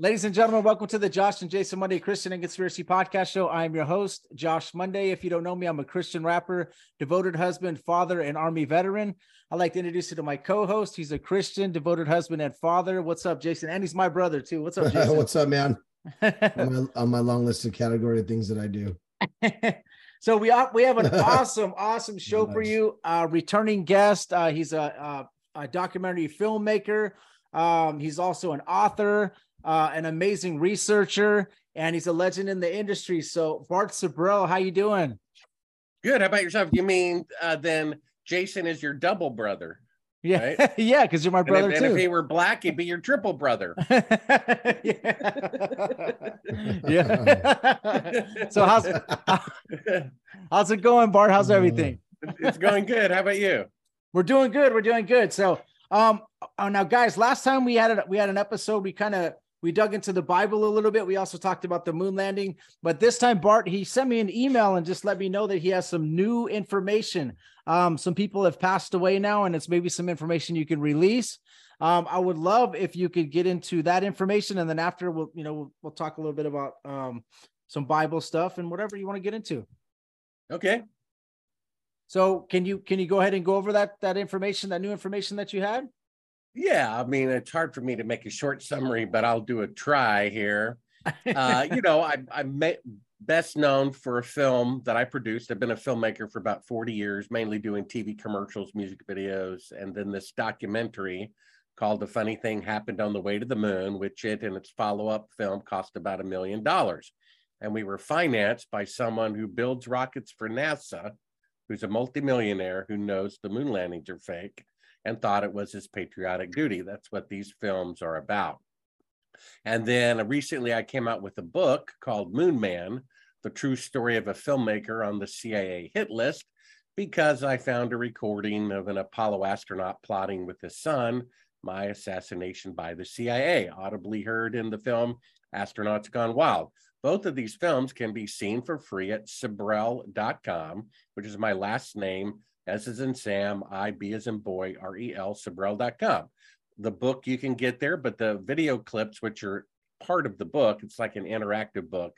Ladies and gentlemen, welcome to the Josh and Jason Monday Christian and Conspiracy Podcast Show. I am your host, Josh Monday. If you don't know me, I'm a Christian rapper, devoted husband, father, and Army veteran. I'd like to introduce you to my co-host. He's a Christian, devoted husband, and father. What's up, Jason? And he's my brother too. What's up, Jason? What's up, man? on, my, on my long list of category of things that I do. so we are, we have an awesome, awesome show for you. Uh, returning guest. Uh, he's a, a, a documentary filmmaker. Um, he's also an author, uh, an amazing researcher, and he's a legend in the industry. So Bart Sibrel, how you doing? Good. How about yourself? You mean uh, then Jason is your double brother? Yeah, yeah, because you're my And, brother if, and if too. he were black, he'd be your triple brother. yeah. yeah. so how's how's it going, Bart? How's everything? it's going good. How about you? We're doing good. We're doing good. So, um, uh, now, guys, last time we had it, we had an episode. We kind of we dug into the Bible a little bit. We also talked about the moon landing, but this time, Bart, he sent me an email and just let me know that he has some new information. Um, some people have passed away now, and it's maybe some information you can release. Um, I would love if you could get into that information, and then after we'll, you know, we'll, we'll talk a little bit about um, some Bible stuff and whatever you want to get into. Okay. So, can you can you go ahead and go over that that information, that new information that you had? Yeah. I mean, it's hard for me to make a short summary, but I'll do a try here. Uh, you know, I, I'm best known for a film that I produced. I've been a filmmaker for about 40 years, mainly doing TV commercials, music videos, and then this documentary called The Funny Thing Happened on the Way to the Moon, which it and its follow up film cost about a million dollars. And we were financed by someone who builds rockets for NASA, who's a multimillionaire who knows the moon landings are fake and thought it was his patriotic duty. That's what these films are about. And then recently I came out with a book called Moon Man, the true story of a filmmaker on the CIA hit list, because I found a recording of an Apollo astronaut plotting with his son my assassination by the CIA, audibly heard in the film Astronauts Gone Wild. Both of these films can be seen for free at Sibrel.com, which is my last name, S as in Sam, I, B as in boy, R E L, Sibrel.com the book you can get there, but the video clips, which are part of the book, it's like an interactive book.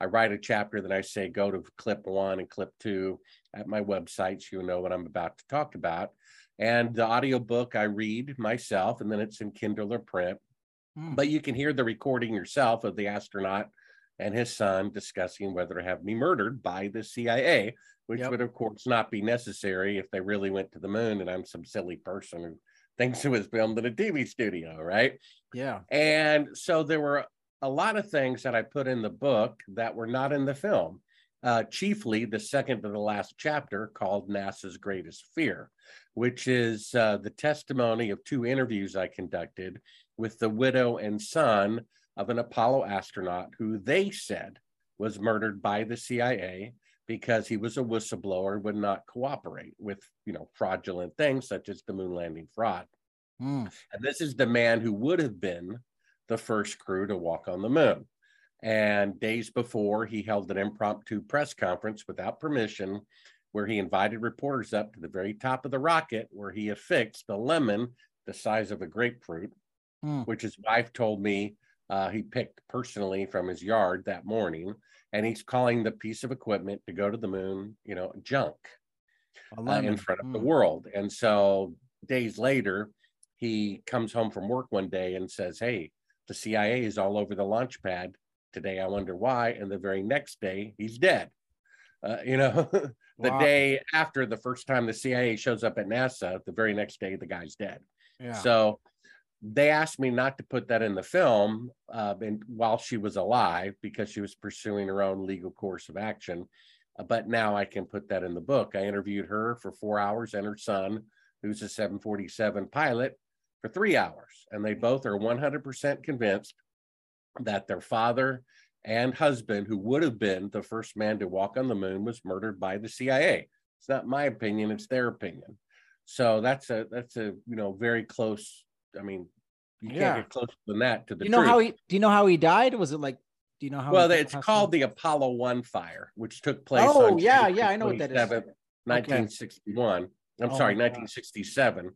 I write a chapter, then I say go to clip one and clip two at my website so you know what I'm about to talk about. And the audio book I read myself, and then it's in Kindle or print. Hmm. But you can hear the recording yourself of the astronaut and his son discussing whether to have me murdered by the CIA, which Yep. would, of course, not be necessary if they really went to the moon and I'm some silly person who thinks it was filmed in a TV studio, right? Yeah. And so there were a lot of things that I put in the book that were not in the film. Uh, chiefly, the second to the last chapter called NASA's Greatest Fear, which is uh, the testimony of two interviews I conducted with the widow and son of an Apollo astronaut who they said was murdered by the CIA because he was a whistleblower and would not cooperate with you know fraudulent things such as the moon landing fraud. Hmm. And this is the man who would have been the first crew to walk on the moon. And days before, he held an impromptu press conference without permission, where he invited reporters up to the very top of the rocket, where he affixed a lemon the size of a grapefruit, Hmm. which his wife told me uh, he picked personally from his yard that morning. And he's calling the piece of equipment to go to the moon, you know, junk uh, in front of the Hmm. world. And so days later, he comes home from work one day and says, Hey, the CIA is all over the launch pad today. I wonder why. And the very next day, he's dead. Uh, you know, the Wow. day after the first time the CIA shows up at NASA, the very next day, the guy's dead. Yeah. So they asked me not to put that in the film uh, and while she was alive because she was pursuing her own legal course of action. Uh, but now I can put that in the book. I interviewed her for four hours and her son, who's a 747 pilot, for three hours. And they both are 100% convinced that their father and husband, who would have been the first man to walk on the moon, was murdered by the CIA. It's not my opinion, it's their opinion. So that's a that's a you know very close. I mean, you Yeah. can't get closer than that to the do you know truth. how he? Do you know how he died? Was it like? Do you know how? well, it's called the Apollo One fire, which took place. Oh, yeah, yeah, I know what that is. 27th, 1961. I'm Oh, sorry, 1967.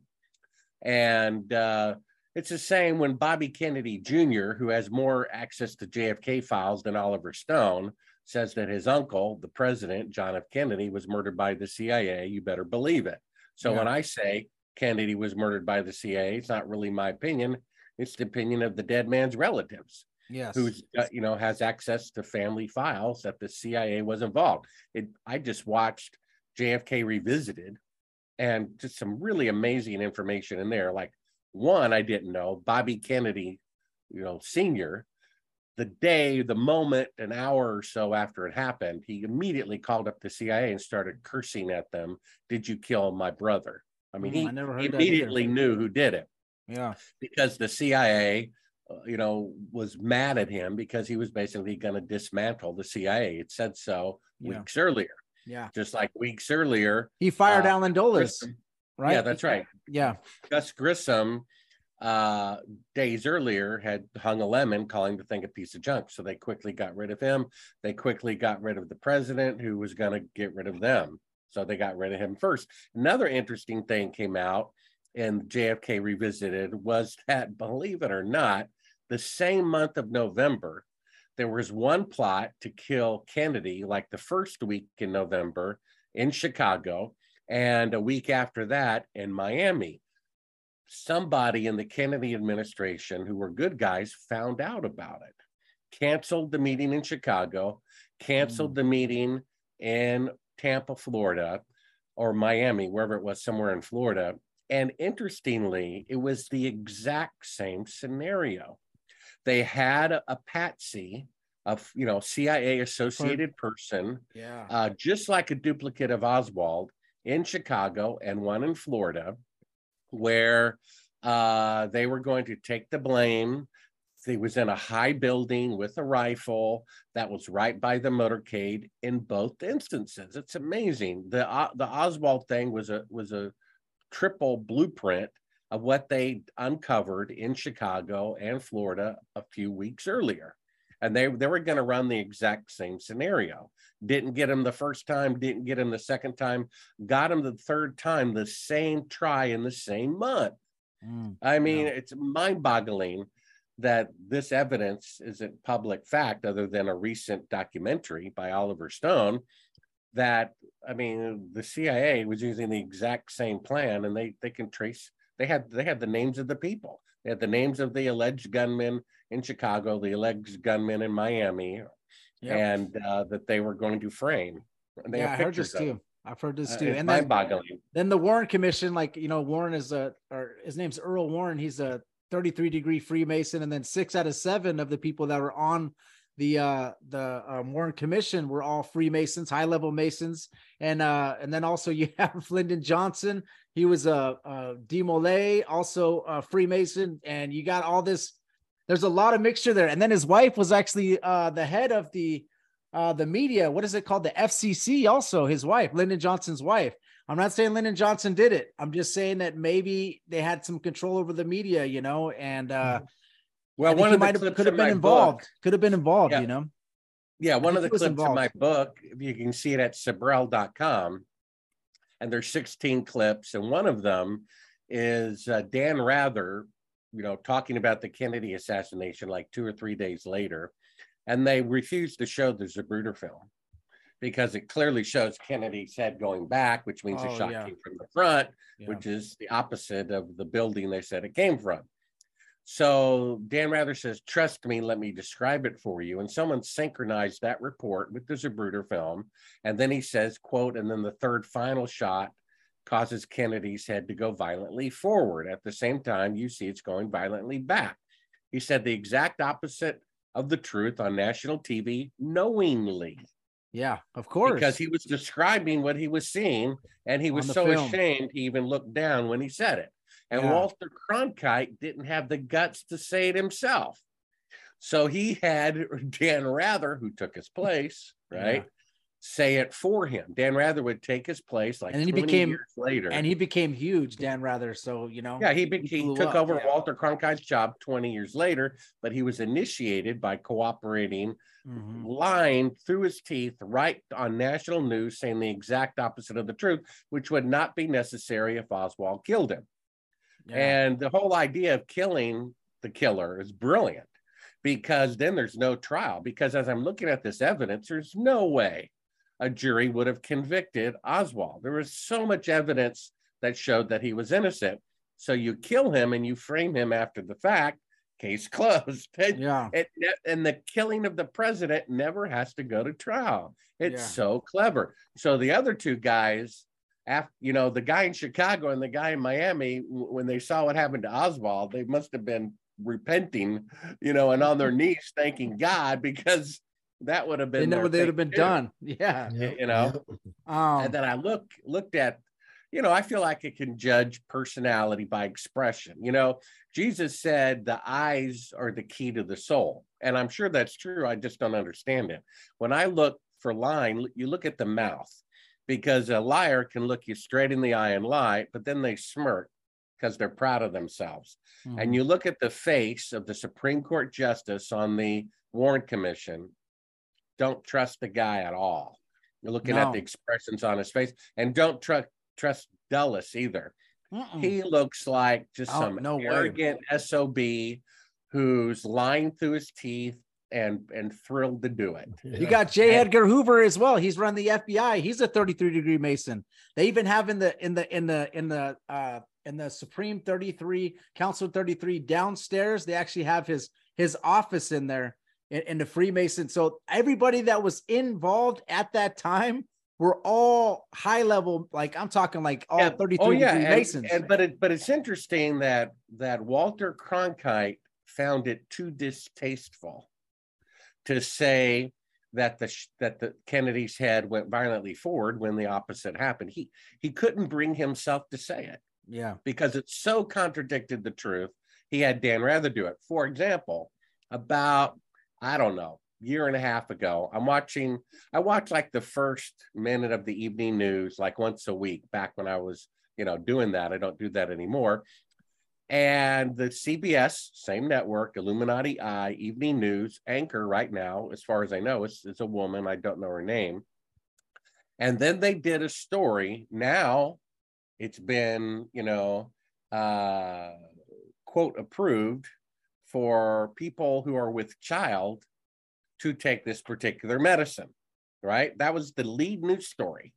And uh, it's the same when Bobby Kennedy Jr., who has more access to JFK files than Oliver Stone, says that his uncle, the president, John F. Kennedy, was murdered by the CIA. You better believe it. So Yeah. when I say Kennedy was murdered by the CIA, it's not really my opinion. It's the opinion of the dead man's relatives Yes. who's uh, you know has access to family files that the CIA was involved. It I just watched JFK revisited and just some really amazing information in there. Like one I didn't know, Bobby Kennedy, you know, senior, the day, the moment, an hour or so after it happened, he immediately called up the CIA and started cursing at them. Did you kill my brother? I mean, Mm, he I never heard he that immediately knew who did it Yeah. because the CIA, uh, you know, was mad at him because he was basically going to dismantle the CIA. It said so Yeah. weeks earlier, Yeah. just like weeks earlier. He fired Uh, Alan Dulles, Grissom- right? Yeah, that's right. Yeah. Gus Grissom, uh, days earlier, had hung a lemon, calling the thing a piece of junk. So they quickly got rid of him. They quickly got rid of the president, who was going to get rid of them. So they got rid of him first. Another interesting thing came out and JFK revisited was that, believe it or not, the same month of November, there was one plot to kill Kennedy, like the first week in November in Chicago, and a week after that in Miami. Somebody in the Kennedy administration who were good guys found out about it, canceled the meeting in Chicago, canceled mm. the meeting in Tampa, Florida, or Miami, wherever it was, somewhere in Florida. And interestingly, it was the exact same scenario. They had a, a patsy, a you know CIA associated person, Yeah. uh, just like a duplicate of Oswald in Chicago and one in Florida, where uh, they were going to take the blame. He was in a high building with a rifle that was right by the motorcade in both instances. It's amazing. The uh, the Oswald thing was a was a triple blueprint of what they uncovered in Chicago and Florida a few weeks earlier. And they, they were going to run the exact same scenario. Didn't get him the first time, didn't get him the second time, got him the third time, the same try in the same month. Mm. I mean, Yeah. it's mind boggling that this evidence isn't public fact other than a recent documentary by Oliver Stone that I mean the CIA was using the exact same plan and they they can trace they had they had the names of the people. They had the names of the alleged gunmen in Chicago, the alleged gunmen in Miami, Yep. and uh, that they were going to frame. And they yeah, I heard this too. them. I've heard this Uh, too. it's and then, then the Warren Commission, like you know, Warren is a or his name's Earl Warren. He's a 33 degree Freemason, and then six out of seven of the people that were on the uh the um, Warren Commission were all Freemasons, high level Masons, and uh and then also you have Lyndon Johnson. He was a, a DeMolay, also a Freemason, and you got all this. There's a lot of mixture there, and then his wife was actually uh the head of the uh the media. What is it called? The FCC. Also, his wife, Lyndon Johnson's wife. I'm not saying Lyndon Johnson did it. I'm just saying that maybe they had some control over the media, you know, and uh Well, one of the clips could have been involved. book- Could have been involved, Yeah. you know. Yeah, one of the think he was clips in my book, if you can see it at Sibrel.com, and there's 16 clips, and one of them is uh, Dan Rather, you know, talking about the Kennedy assassination like two or three days later, and they refused to show the Zapruder film because it clearly shows Kennedy's head going back, which means the Oh, shot yeah. came from the front, Yeah. which is the opposite of the building they said it came from. So Dan Rather says, trust me, let me describe it for you. And someone synchronized that report with the Zapruder film. And then he says, quote, and then the third final shot causes Kennedy's head to go violently forward. At the same time, you see it's going violently back. He said the exact opposite of the truth on national TV knowingly Yeah, of course. because he was describing what he was seeing and he was so film. ashamed he even looked down when he said it and Yeah. walter cronkite didn't have the guts to say it himself so he had dan rather who took his place right Yeah. say it for him dan rather would take his place like And then he became- years later and he became huge, Dan Rather. So you know, yeah, he, be- he blew took up, over yeah. Walter Cronkite's job 20 years later, but he was initiated by cooperating Mhm. lying through his teeth right on national news saying the exact opposite of the truth, which would not be necessary if Oswald killed him. Yeah. And the whole idea of killing the killer is brilliant because then there's no trial. Because as I'm looking at this evidence, there's no way a jury would have convicted Oswald. There was so much evidence that showed that he was innocent. So you kill him and you frame him after the fact, case closed. And yeah, it and the killing of the president never has to go to trial. It's Yeah. so clever. So the other two guys, after you know, the guy in Chicago and the guy in Miami, when they saw what happened to Oswald, they must have been repenting, you know, and on their knees thanking God because that would have been know their they would have been too. done. Yeah. you know? Um, And then I look looked at, you know, I feel like I can judge personality by expression. You know, Jesus said the eyes are the key to the soul. And I'm sure that's true. I just don't understand it. When I look for lying, you look at the mouth because a liar can look you straight in the eye and lie, but then they smirk because they're proud of themselves. mhm. And you look at the face of the Supreme Court justice on the Warren Commission, don't trust the guy at all. You're looking at the expressions on his face, and don't trust trust Dulles either. Mm-mm. He looks like just Oh, some no way. arrogant SOB who's lying through his teeth and and thrilled to do it. You got J. Edgar Hoover as well. He's run the FBI. He's a 33 degree Mason. They even have in the in the in the in the uh in the Supreme 33 Council 33 downstairs. They actually have his his office in there in, in the Freemason. So everybody that was involved at that time were all high level. Like I'm talking like all Yeah. 33 oh yeah, degree and- Masons. and- but it but it's interesting that that Walter Cronkite found it too distasteful to say that the that the Kennedy's head went violently forward when the opposite happened. He he couldn't bring himself to say it yeah. because it so contradicted the truth. He had Dan Rather do it. For example, about I don't know year and a half ago, I'm watching. I watch like the first minute of the evening news like once a week. Back when I was you know doing that, I don't do that anymore. And the CBS, same network, Illuminati Eye Evening News anchor right now, as far as I know, is, is a woman. I don't know her name. And then they did a story. Now it's been, you know, uh, quote approved for people who are with child to take this particular medicine, right? That was the lead news story.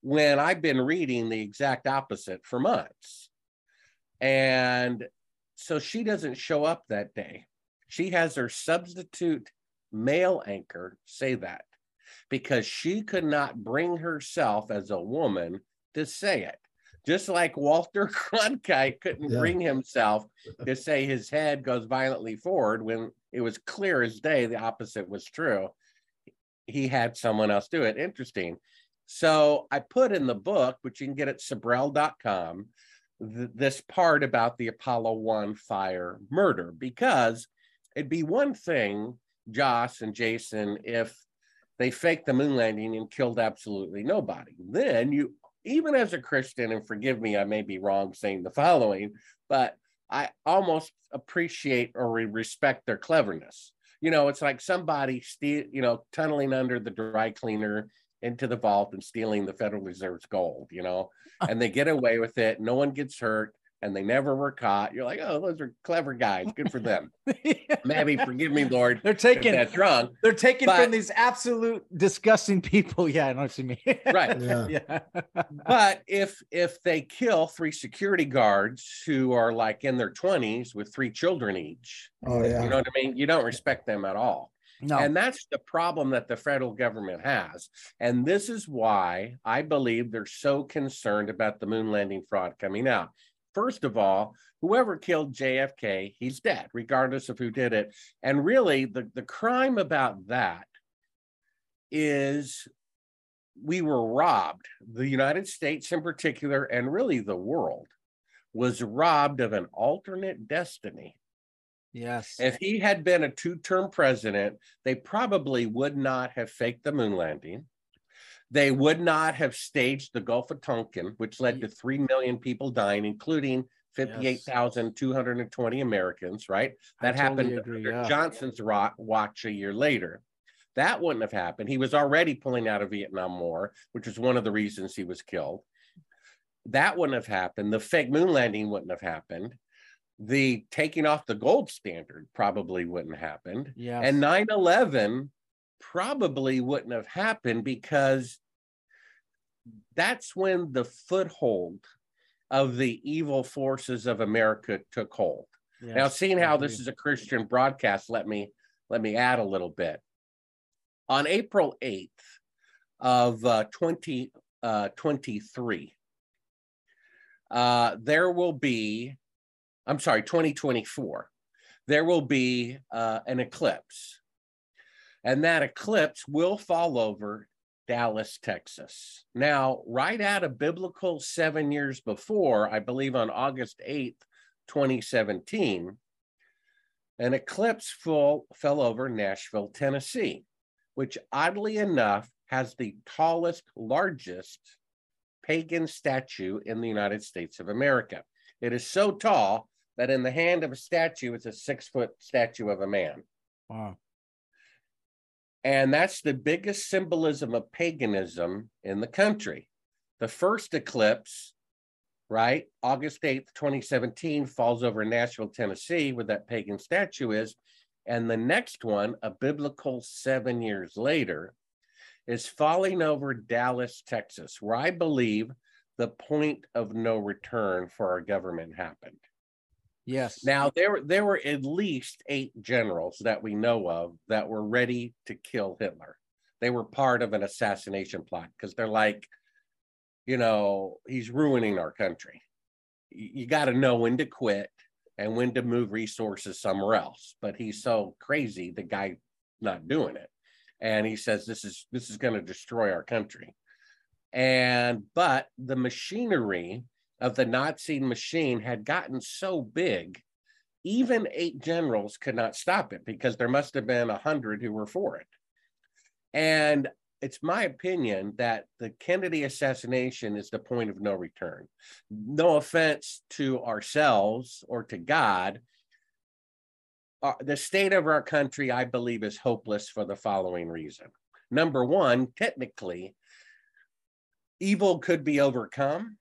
When I've been reading the exact opposite for months. And so she doesn't show up that day. She has her substitute male anchor say that because she could not bring herself as a woman to say it. Just like Walter Cronkite couldn't Yeah. bring himself to say his head goes violently forward when it was clear as day the opposite was true. He had someone else do it. Interesting. So I put in the book, which you can get at Sibrel.com, th- this part about the Apollo 1 fire murder, because it'd be one thing, Josh and Jason, if they faked the moon landing and killed absolutely nobody. Then you, even as a Christian, and forgive me, I may be wrong saying the following, but I almost appreciate or respect their cleverness. You know, it's like somebody steal, you know, tunneling under the dry cleaner into the vault and stealing the Federal Reserve's gold, you know, and they get away with it. No one gets hurt and they never were caught. You're like, oh, those are clever guys. Good for them. Maybe forgive me, Lord, they're taking that's wrong. they're taking But- from these absolute disgusting people. Yeah, I know what you mean. Right. Yeah. yeah. But if if they kill three security guards who are like in their 20s with three children each, Oh yeah. you know what I mean? You don't respect them at all. No. And that's the problem that the federal government has. And this is why I believe they're so concerned about the moon landing fraud coming out. First of all, whoever killed JFK, he's dead, regardless of who did it. And really, the, the crime about that is we were robbed, the United States in particular, and really the world was robbed of an alternate destiny. Yes. If he had been a two term president, they probably would not have faked the moon landing. They would not have staged the Gulf of Tonkin, which led to 3 million people dying, including 58,220 Americans, right? That totally happened agree, under yeah. Johnson's ro- watch a year later. That wouldn't have happened. He was already pulling out of Vietnam War, which was one of the reasons he was killed. That wouldn't have happened. The fake moon landing wouldn't have happened. The taking off the gold standard probably wouldn't have happened. Yes. And 9 11 probably wouldn't have happened because that's when the foothold of the evil forces of America took hold. Now, seeing how this is a Christian broadcast, let me let me add a little bit. On April 8th of uh, 2023, uh, there will be, I'm sorry, 2024, there will be uh, an eclipse. And that eclipse will fall over Dallas, Texas. Now, right out of biblical seven years before, I believe on August 8th, 2017, an eclipse full, fell over Nashville, Tennessee, which oddly enough has the tallest, largest pagan statue in the United States of America. It is so tall that in the hand of a statue, it's a six foot statue of a man. Wow. And that's the biggest symbolism of paganism in the country. The first eclipse, right, August 8th, 2017, falls over Nashville, Tennessee, where that pagan statue is. And the next one, a biblical seven years later, is falling over Dallas, Texas, where I believe the point of no return for our government happened. Yes. Now there were there were at least eight generals that we know of that were ready to kill Hitler. They were part of an assassination plot because they're like, you know, he's ruining our country. You got to know when to quit and when to move resources somewhere else. But he's so crazy, the guy not doing it, and he says this is this is going to destroy our country. And but the machinery of the Nazi machine had gotten so big, even eight generals could not stop it because there must have been a hundred who were for it. And it's my opinion that the Kennedy assassination is the point of no return. No offense to ourselves or to God. Uh, the state of our country, I believe, is hopeless for the following reason. Number one, technically, evil could be overcome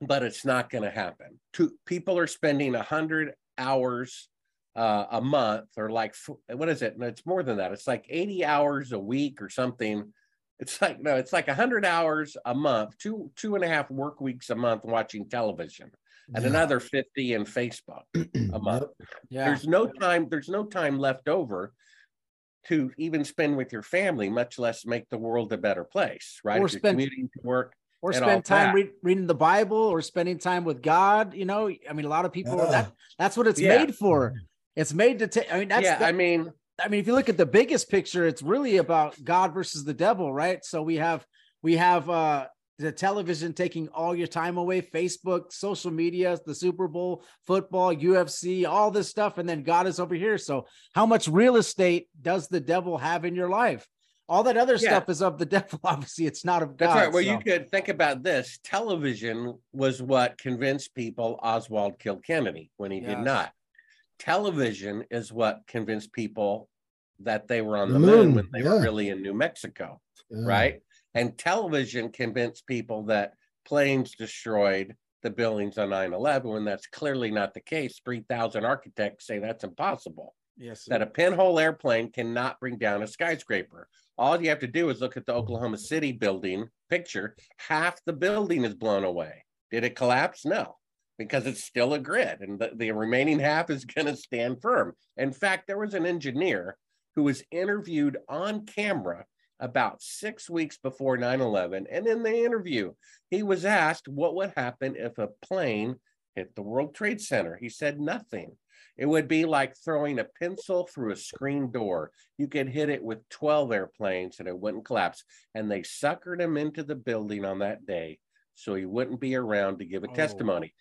but it's not going to happen. Two, people are spending 100 hours uh, a month, or like, what is it? No, it's more than that. It's like 80 hours a week or something. It's like, no, it's like 100 hours a month, two, two and a half work weeks a month watching television, and Yeah. another 50 in Facebook a month. yeah. There's no time, there's no time left over to even spend with your family, much less make the world a better place, right? Or If you're spend- commuting to work, or spend time read, reading the Bible or spending time with God. You know, I mean, a lot of people Yeah. that that's what it's Yeah. made for. It's made to take. I mean, that's yeah, that- I mean, I mean, if you look at the biggest picture, it's really about God versus the devil, right? So we have we have uh the television taking all your time away, Facebook, social media, the Super Bowl, football, UFC, all this stuff, and then God is over here. So how much real estate does the devil have in your life? All that other Yeah. stuff is of the devil. Obviously, it's not of God. That's God. right. Well, you could think about this. Television was what convinced people Oswald killed Kennedy when he did not. Television is what convinced people that they were on The the moon, moon, when they were really in New Mexico, Yeah. right? And television convinced people that planes destroyed the buildings on 9 11 when that's clearly not the case. 3,000 architects say that's impossible yes, that a pinhole airplane cannot bring down a skyscraper. All you have to do is look at the Oklahoma City building picture. Half the building is blown away. Did it collapse? No, because it's still a grid and the, the remaining half is going to stand firm. In fact, there was an engineer who was interviewed on camera about six weeks before 9 11. And in the interview, he was asked what would happen if a plane hit the World Trade Center. He said nothing. It would be like throwing a pencil through a screen door. You could hit it with 12 airplanes and it wouldn't collapse. And they suckered him into the building on that day so he wouldn't be around to give a Oh. testimony.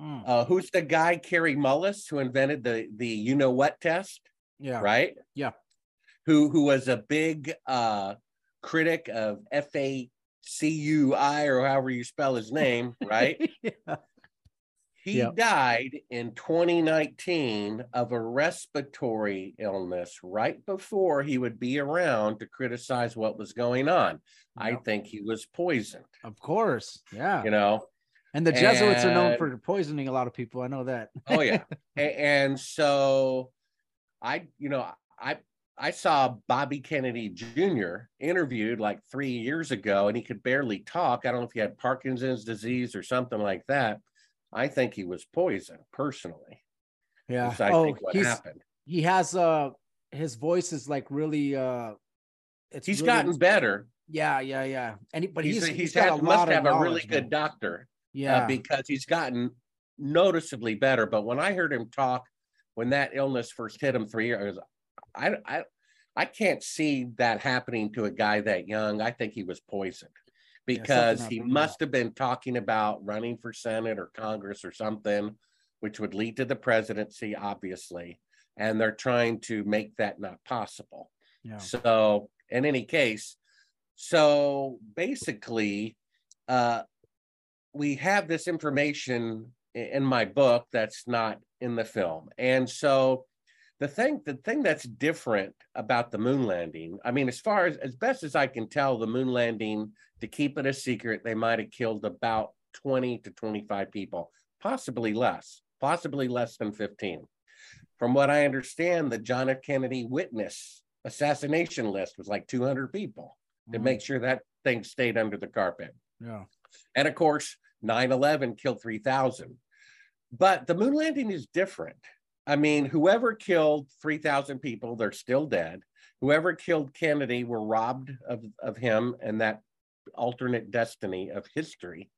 Mm, Uh, who's the guy, Kary Mullis, who invented the, the you know what test? yeah, right? Yeah. Who who was a big uh critic of F A C U I or however you spell his name, right? yeah. He Yep. died in 2019 of a respiratory illness right before he would be around to criticize what was going on. I think he was poisoned, Of course, yeah. you know. and the Jesuits are known for poisoning a lot of people. I know that. Oh yeah. And so I, you know, I I saw Bobby Kennedy Jr. interviewed like three years ago, and he could barely talk. I don't know if he had Parkinson's disease or something like that. I think he was poisoned personally. Yeah. I oh, think what he's happened. he has uh his voice is like really uh it's He's really- gotten better. yeah yeah yeah and he, but He's, he's he's, he's got had a lot must of have a really good doctor. yeah uh, because he's gotten noticeably better. But when I heard him talk, when that illness first hit him three years, I, I, I can't see that happening to a guy that young. I think he was poisoned because he yeah. must have been talking about running for Senate or Congress or something, which would lead to the presidency, obviously. And they're trying to make that not possible. yeah So, in any case, so basically, uh, we have this information in my book that's not in the film, and so the thing, the thing that's different about the moon landing, I mean, as far as as best as I can tell, the moon landing to keep it a secret, they might have killed about twenty to twenty-five people, possibly less, possibly less than fifteen. From what I understand, the John F. Kennedy witness assassination list was like 200 people to Mm, make sure that thing stayed under the carpet. yeah And of course, 9 11 killed 3,000. But the moon landing is different. I mean, whoever killed 3,000 people, they're still dead. Whoever killed Kennedy were robbed of, of him and that alternate destiny of history.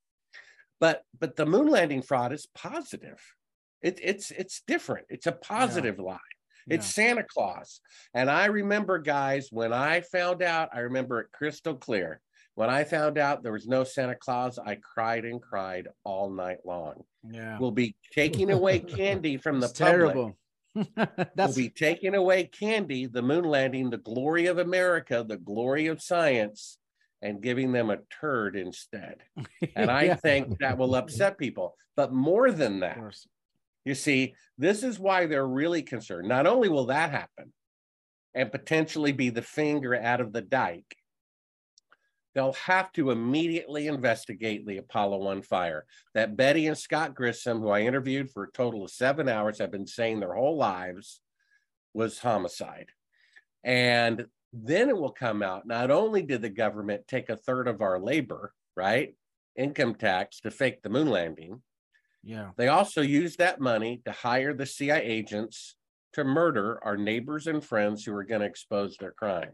But but the moon landing fraud is positive. It, it's it's different. It's a positive lie. It's Santa Claus. And I remember, guys, when I found out, I remember it crystal clear. When I found out there was no Santa Claus, I cried and cried all night long. yeah We'll be taking away candy from the it's public. terrible We'll that's be taking away candy, the moon landing, the glory of America, the glory of science, and giving them a turd instead. And I Yeah, think that will upset people. But more than that, you see, this is why they're really concerned. Not only will that happen and potentially be the finger out of the dike, they'll have to immediately investigate the Apollo 1 fire. That Betty and Scott Grissom, who I interviewed for a total of seven hours, have been saying their whole lives was homicide. And then it will come out not only did the government take a third of our labor, right? Income tax to fake the moon landing, yeah they also used that money to hire the CIA agents to murder our neighbors and friends who were going to expose their crime.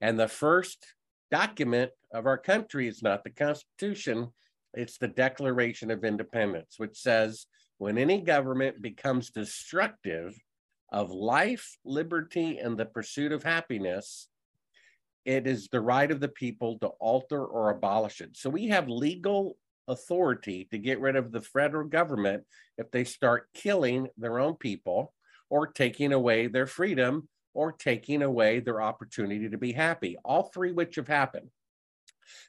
And the first document of our country is not the Constitution, it's the Declaration of Independence, which says when any government becomes destructive of life, liberty, and the pursuit of happiness, it is the right of the people to alter or abolish it. So we have legal authority to get rid of the federal government if they start killing their own people or taking away their freedom or taking away their opportunity to be happy. All three which have happened.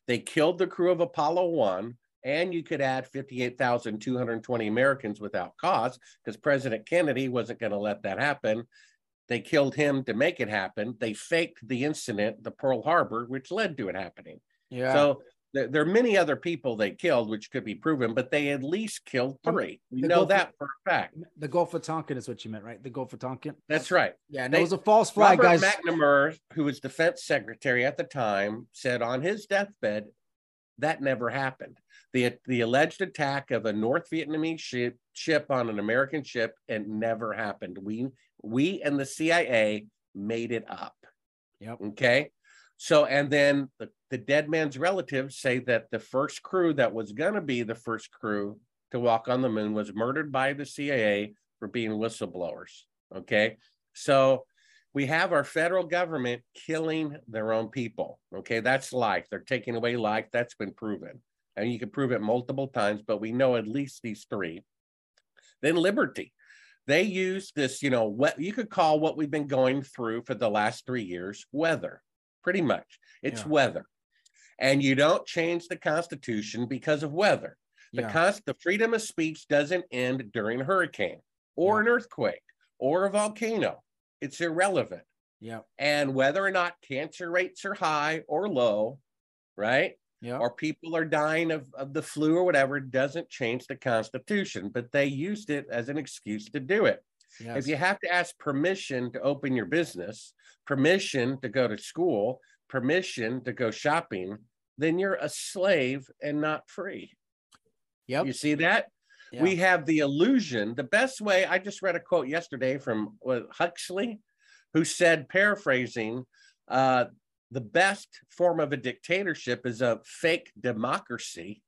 They killed the crew of Apollo 1 and you could add 58,220 Americans without cause because President Kennedy wasn't going to let that happen. They killed him to make it happen. They faked the incident, the Pearl Harbor, which led to it happening. Yeah. So there, there are many other people they killed, which could be proven, but they at least killed three. We the know Gulf- that for a fact. the Gulf of Tonkin is what you meant, right? The Gulf of Tonkin. That's right. Yeah, and They- it was a false flag, Robert guys. McNamara, who was defense secretary at the time, said on his deathbed that never happened. The, the alleged attack of a North Vietnamese ship, ship on an American ship, and never happened. We we and the CIA made it up. Yep. Okay. So and then the, the dead man's relatives say that the first crew that was gonna be the first crew to walk on the moon was murdered by the CIA for being whistleblowers. Okay. So we have our federal government killing their own people. Okay, that's life. They're taking away life. That's been proven. And you can prove it multiple times, but we know at least these three. Then liberty. They use this, you know, what you could call what we've been going through for the last three years weather, pretty much. It's Yeah. weather. And you don't change the Constitution because of weather. The, Yeah. const- the freedom of speech doesn't end during a hurricane or an earthquake or a volcano. It's irrelevant. Yeah. And whether or not cancer rates are high or low, right? Yeah. Or people are dying of, of the flu or whatever, doesn't change the Constitution, but they used it as an excuse to do it. Yes. If you have to ask permission to open your business, permission to go to school, permission to go shopping, then you're a slave and not free. Yep. You see that? Yeah. We have the illusion. The best way, I just read a quote yesterday from Huxley, who said, paraphrasing, uh, the best form of a dictatorship is a fake democracy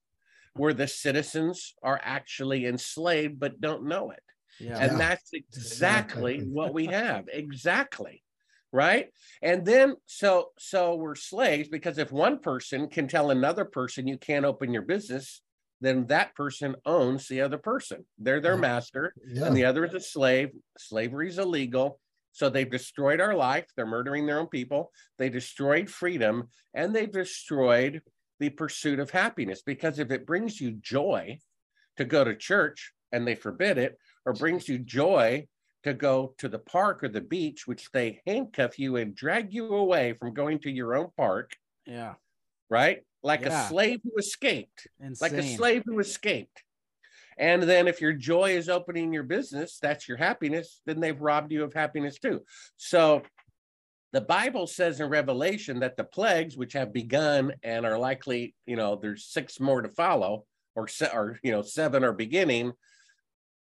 where the citizens are actually enslaved but don't know it. yeah. And Yeah. that's exactly Exactly. what we have. Exactly. Right. And then so so we're slaves because if one person can tell another person you can't open your business, then that person owns the other person. They're their master Yeah. and the other is a slave. Slavery is illegal. So they've destroyed our life. They're murdering their own people. They destroyed freedom and they've destroyed the pursuit of happiness. Because if it brings you joy to go to church and they forbid it, or brings you joy to go to the park or the beach, which they handcuff you and drag you away from going to your own park, yeah. right? Like Yeah. a slave who escaped Insane. like a slave who escaped. And then if your joy is opening your business, that's your happiness, then they've robbed you of happiness too. So the Bible says in Revelation that the plagues which have begun and are likely, you know, there's six more to follow or or you know, seven are beginning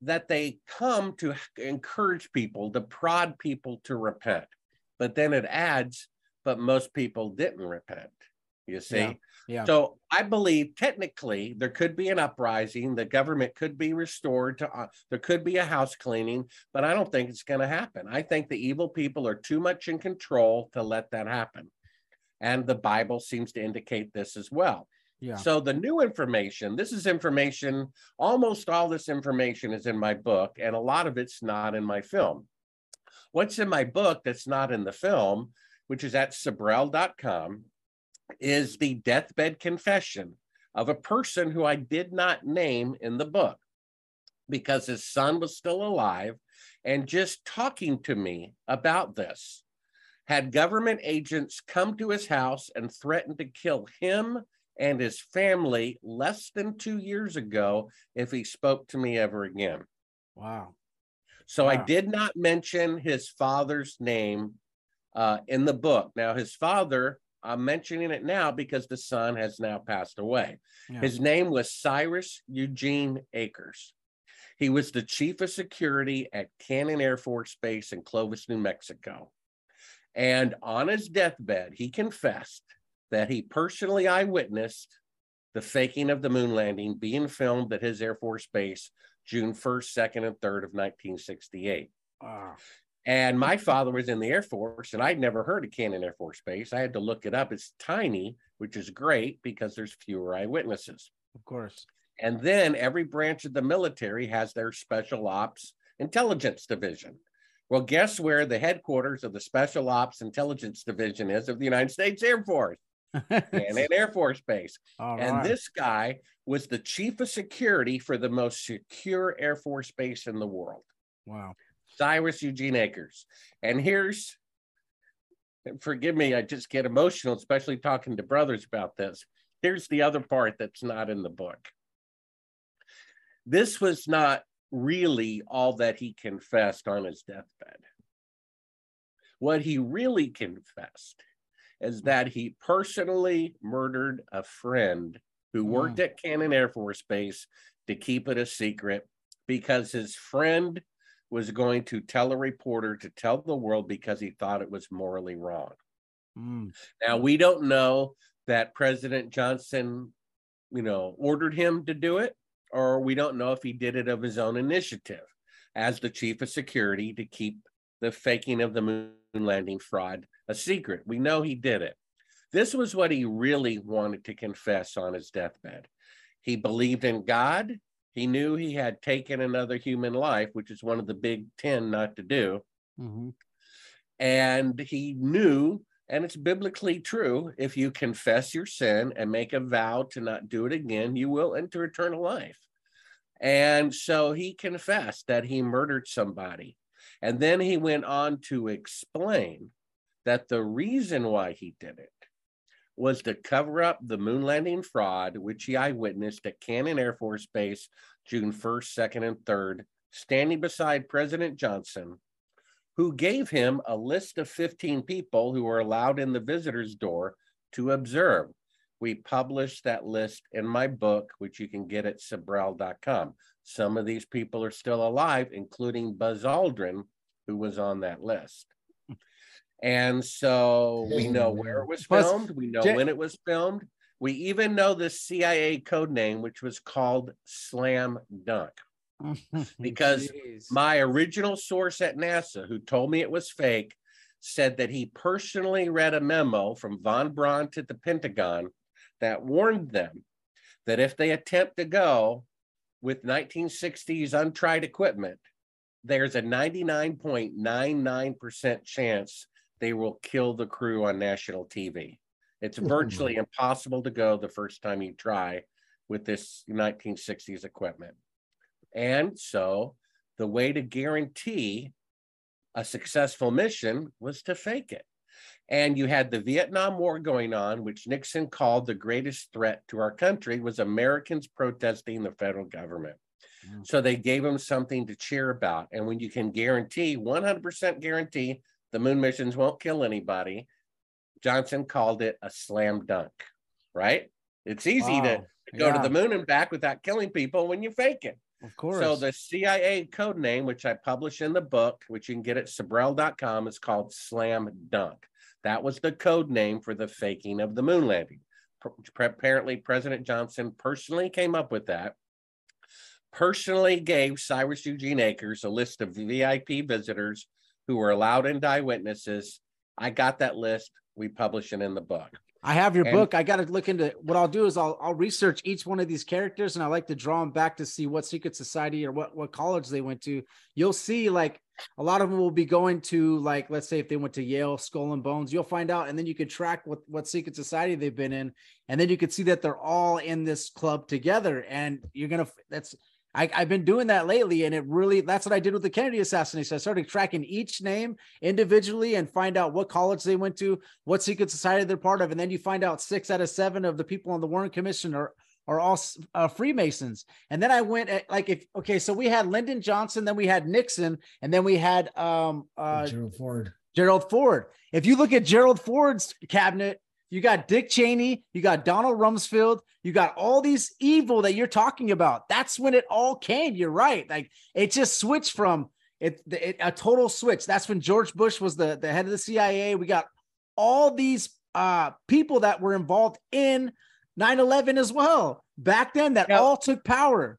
that they come to encourage people, to prod people to repent. But then it adds, but most people didn't repent. You see? Yeah. Yeah. So I believe technically there could be an uprising, the government could be restored to, uh, there could be a house cleaning, but I don't think it's going to happen. I think the evil people are too much in control to let that happen. And the Bible seems to indicate this as well. yeah. So the new information, this is information, almost all this information is in my book, and a lot of it's not in my film. What's in my book that's not in the film, which is at Sibrel.com, is the deathbed confession of a person who I did not name in the book because his son was still alive and just talking to me about this had government agents come to his house and threatened to kill him and his family less than two years ago if he spoke to me ever again. wow. So I did not mention his father's name uh, in the book. Now, his father, I'm mentioning it now because the son has now passed away. Yeah. His name was Cyrus Eugene Akers. He was the chief of security at Cannon Air Force Base in Clovis, New Mexico. And on his deathbed, he confessed that he personally eyewitnessed the faking of the moon landing being filmed at his Air Force Base June 1st, 2nd, and 3rd of 1968. Ah, And my father was in the Air Force, and I'd never heard of Cannon Air Force Base. I had to look it up. It's tiny, which is great because there's fewer eyewitnesses. of course. And then every branch of the military has their special ops intelligence division. Well, guess where the headquarters of the special ops intelligence division is of the United States Air Force and an Air Force Base. All and right. this guy was the chief of security for the most secure Air Force base in the world. wow. Cyrus Eugene Akers. And here's, forgive me, I just get emotional, especially talking to brothers about this. Here's the other part that's not in the book. This was not really all that he confessed on his deathbed. What he really confessed is that he personally murdered a friend who hmm. worked at Cannon Air Force Base to keep it a secret because his friend was going to tell a reporter to tell the world because he thought it was morally wrong. Mm, Now we don't know that President Johnson, you know, ordered him to do it, or we don't know if he did it of his own initiative as the chief of security to keep the faking of the moon landing fraud a secret. We know he did it. This was what he really wanted to confess on his deathbed. He believed in God. He knew he had taken another human life, which is one of the big 10 not to do. Mm-hmm. and he knew and it's biblically true if you confess your sin and make a vow to not do it again you will enter eternal life. And so he confessed that he murdered somebody. And then he went on to explain that the reason why he did it was to cover up the moon landing fraud which he eyewitnessed at cannon air force base june 1st 2nd and 3rd standing beside president johnson who gave him a list of 15 people who were allowed in the visitor's door to observe. We published that list in my book, which you can get at Sibrel.com. Some of these people are still alive, including Buzz Aldrin, who was on that list. And so we know mm-hmm. where it was filmed, we know when it was filmed. We even know the CIA code name, which was called Slam Dunk. Because Jeez. My original source at NASA, who told me it was fake, said that he personally read a memo from von Braun to the Pentagon that warned them that if they attempt to go with 1960s untried equipment, there's a 99.99% chance they will kill the crew on national TV. It's Oh virtually impossible to go the first time you try with this 1960s equipment. And so the way to guarantee a successful mission was to fake it. And you had the Vietnam War going on, which Nixon called the greatest threat to our country was Americans protesting the federal government. Mm. So they gave them something to cheer about. And when you can guarantee, 100% guarantee, the moon missions won't kill anybody, Johnson called it a slam dunk, right? It's easy to Wow. go to the moon and back without killing people when you fake it. Of course. So the CIA code name, which I publish in the book, which you can get at Sibrel.com, is called Slam Dunk. That was the code name for the faking of the moon landing. P- Apparently, President Johnson personally came up with that. Personally gave Cyrus Eugene Akers a list of VIP visitors who were allowed into eyewitnesses. I got that list. We publish it in the book. I have your And- book. I got to look into what I'll do is I'll I'll research each one of these characters and I like to draw them back to see what secret society or what what college they went to. You'll see like a lot of them will be going to like let's say if they went to Yale, Skull and Bones, you'll find out and then you can track what what secret society they've been in and then you can see that they're all in this club together and you're going to that's I, I've been doing that lately, and it really that's what I did with the Kennedy assassination. I started tracking each name individually and find out what college they went to, what secret society they're part of, and then you find out six out of seven of the people on the Warren Commission are are all uh, Freemasons. And then I went at like if okay, so we had Lyndon Johnson, then we had Nixon, and then we had um uh Gerald Ford. Gerald Ford. If you look at Gerald Ford's cabinet, you got Dick Cheney, you got Donald Rumsfeld, you got all these evil that you're talking about. That's when it all came. You're right. Like it just switched from it, it a total switch. That's when George Bush was the, the head of the CIA. We got all these uh people that were involved in 9-11 as well back then that Yeah. all took power.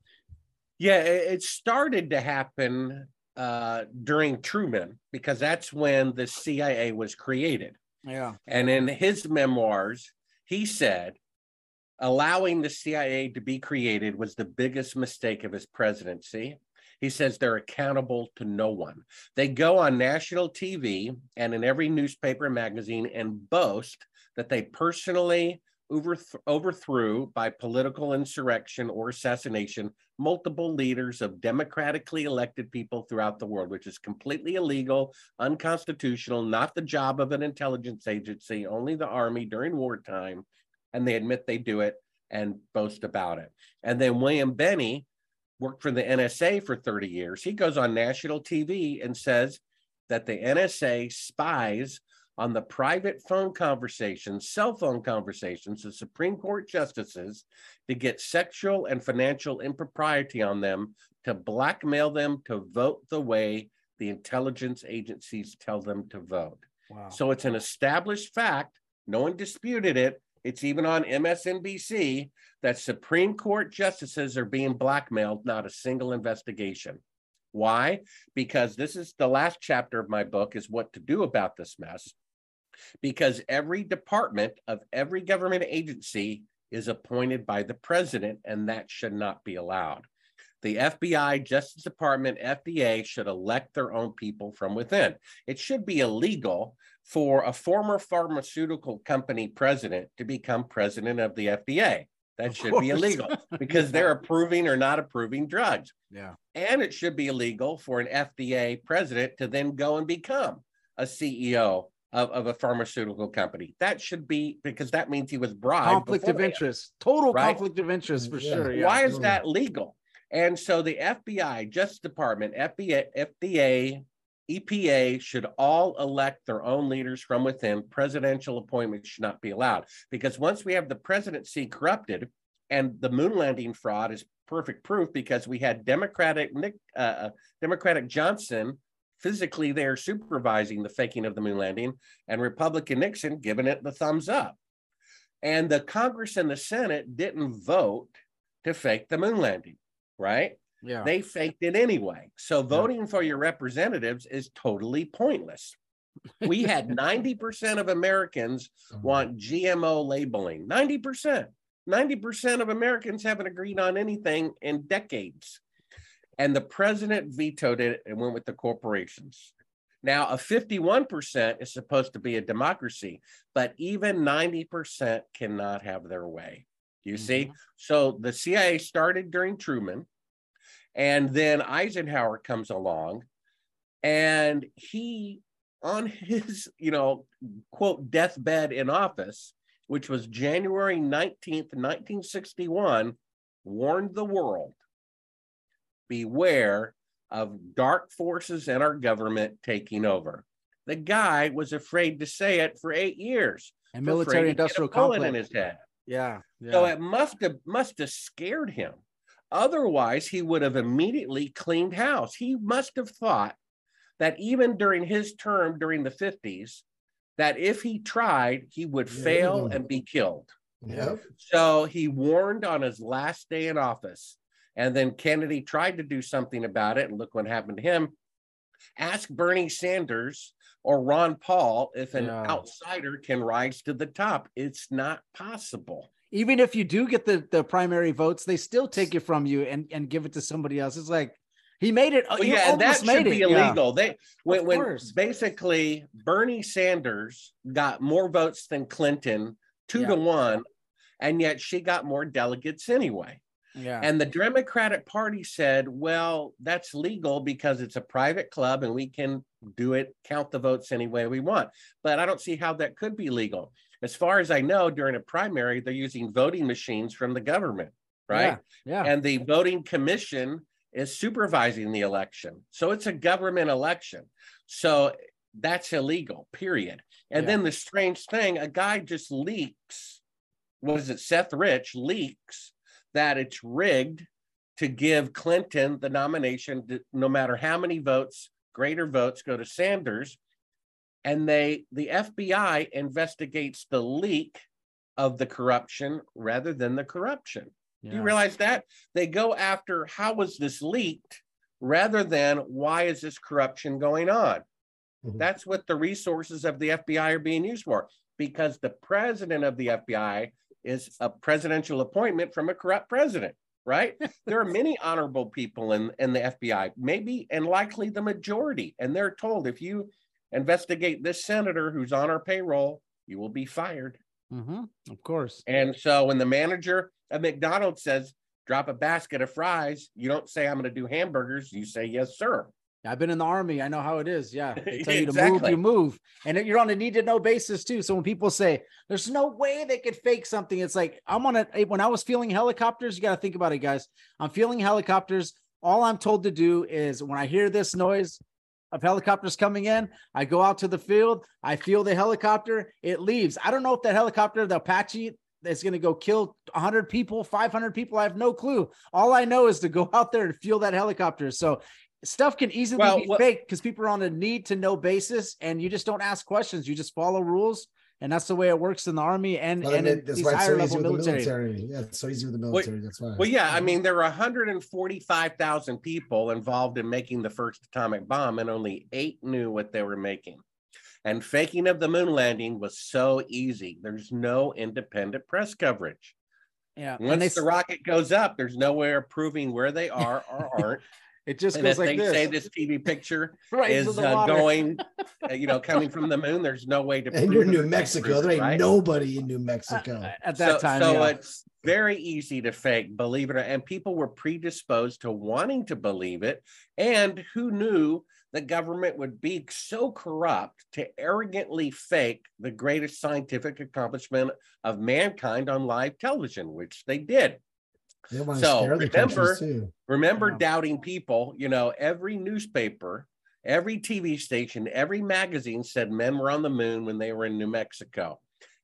Yeah, it, it started to happen uh, during Truman because that's when the CIA was created. Yeah. And in his memoirs, he said allowing the CIA to be created was the biggest mistake of his presidency. He says they're accountable to no one. They go on national TV and in every newspaper and magazine and boast that they personally overth- overthrew by political insurrection or assassination multiple leaders of democratically elected people throughout the world, which is completely illegal, unconstitutional, not the job of an intelligence agency, only the army during wartime. And they admit they do it and boast about it. And then William Binney worked for the NSA for 30 years. He goes on national TV and says that the NSA spies on the private phone conversations, cell phone conversations of Supreme Court justices to get sexual and financial impropriety on them to blackmail them to vote the way the intelligence agencies tell them to vote. Wow. So it's an established fact. No one disputed it. It's even on MSNBC that Supreme Court justices are being blackmailed, not a single investigation. Why? Because this is the last chapter of my book is what to do about this mess. Because every department of every government agency is appointed by the president, and that should not be allowed. The FBI, Justice Department, FDA should elect their own people from within. It should be illegal for a former pharmaceutical company president to become president of the FDA. That Of should be illegal because they're approving or not approving drugs. Yeah. And it should be illegal for an FDA president to then go and become a CEO of, of a pharmaceutical company. That should be because that means he was bribed. conflict of beforehand. interest. Total Right? conflict of interest for Yeah. sure. Yeah. Why is Mm. that legal? And so the FBI, Justice Department, FBI, FDA, EPA should all elect their own leaders from within. Presidential appointments should not be allowed because once we have the presidency corrupted, and the moon landing fraud is perfect proof because we had Democratic Nick, uh, Democratic Johnson physically there supervising the faking of the moon landing, and Republican Nixon giving it the thumbs up. And the Congress and the Senate didn't vote to fake the moon landing, right? Yeah. They faked it anyway. So voting for your representatives is totally pointless. We had 90% of Americans mm-hmm. want GMO labeling. 90%. 90% of Americans haven't agreed on anything in decades. And the president vetoed it and went with the corporations. Now, a 51% is supposed to be a democracy, but even 90% cannot have their way. You see? Mm-hmm. So the CIA started during Truman, and then Eisenhower comes along, and he, on his, you know, quote, deathbed in office, which was January 19th, 1961, warned the world beware of dark forces and our government taking over. The guy was afraid to say it for eight years. and military to get a industrial complex. in his head. yeah. Yeah. So it must have must have scared him. Otherwise, he would have immediately cleaned house. He must have thought that even during his term during the 50s, that if he tried, he would Yeah. fail and be killed. Yep. So he warned on his last day in office. And then Kennedy tried to do something about it. And look what happened to him. Ask Bernie Sanders or Ron Paul if an Yeah. outsider can rise to the top. It's not possible. even if you do get the the primary votes, they still take it from you and and give it to somebody else. It's like he made it. Oh, well, yeah, that should be it. Yeah. illegal. They when, when basically Bernie Sanders got more votes than Clinton, two Yeah. to one, and yet she got more delegates anyway. Yeah. And the Democratic Party said, well, that's legal because it's a private club and we can do it, count the votes any way we want. But I don't see how that could be legal. As far as I know, during a primary, they're using voting machines from the government, right? Yeah. yeah. And the voting commission is supervising the election. So it's a government election. So that's illegal, period. And Yeah. then the strange thing, a guy just leaks, what is it, Seth Rich leaks that it's rigged to give Clinton the nomination, to- no matter how many votes, greater votes go to Sanders. and they the FBI investigates the leak of the corruption rather than the corruption. Do you realize that? They go after how was this leaked rather than why is this corruption going on? Mhm. That's what the resources of the FBI are being used for because the president of the FBI is a presidential appointment from a corrupt president, right? there are many honorable people in, in the FBI, maybe and likely the majority. And they're told if you investigate this senator who's on our payroll, you will be fired. Mhm. Of course. And so when the manager at McDonald's says, drop a basket of fries, you don't say, I'm going to do hamburgers. You say, yes, sir. I've been in the army. I know how it is. Yeah. They tell you to move, you move. And you're on a need to know basis too. So when people say there's no way they could fake something, it's like I'm on a eh, when I was feeling helicopters, you got to think about it, guys. I'm feeling helicopters. All I'm told to do is when I hear this noise of helicopters coming in, I go out to the field, I feel the helicopter, it leaves. I don't know if that helicopter, the Apache, is going to go kill 100 people, 500 people. I have no clue. All I know is to go out there and feel that helicopter. So stuff can easily Well, be what- fake because people are on a need to know basis and you just don't ask questions. You just follow rules. And that's the way it works in the army and, Well, and and that's these why it's higher so easy level with the military. military. Yeah, it's so easy with the military. That's why. Well, yeah, I mm-hmm. mean, there were 145,000 people involved in making the first atomic bomb, and only eight knew what they were making. And faking of the moon landing was so easy. There's no independent press coverage. Yeah. Once they, the rocket goes up, there's no way of proving where they are or aren't. It just and goes if like they this. say this TV picture right into is uh, going, uh, you know, coming from the moon, there's no way to and prove you're it New Mexico. disprove There ain't right? nobody in New Uh, Mexico. at that so, time. so yeah. it's very easy to fake, believe it, or and people were predisposed to wanting to believe it. And who knew the government would be so corrupt to arrogantly fake the greatest scientific accomplishment of mankind on live television, which they did. They want to so, remember- Remember Yeah. doubting people, you know, every newspaper, every TV station, every magazine said men were on the moon when they were in New Mexico.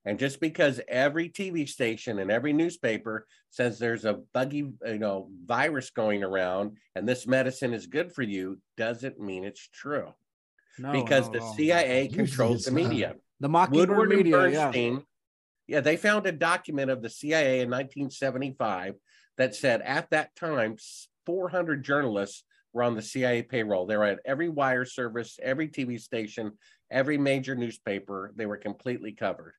And just because every TV station and every newspaper says there's a buggy, you know, virus going around and this medicine is good for you, doesn't mean it's true. No, because no, the no. CIA Usually controls the media. the Mockingbird Woodward and media, yeah. Bernstein, yeah. they found a document of the CIA in 1975 that said at that time, 400 journalists were on the CIA payroll. They were at every wire service, every TV station, every major newspaper. They were completely covered.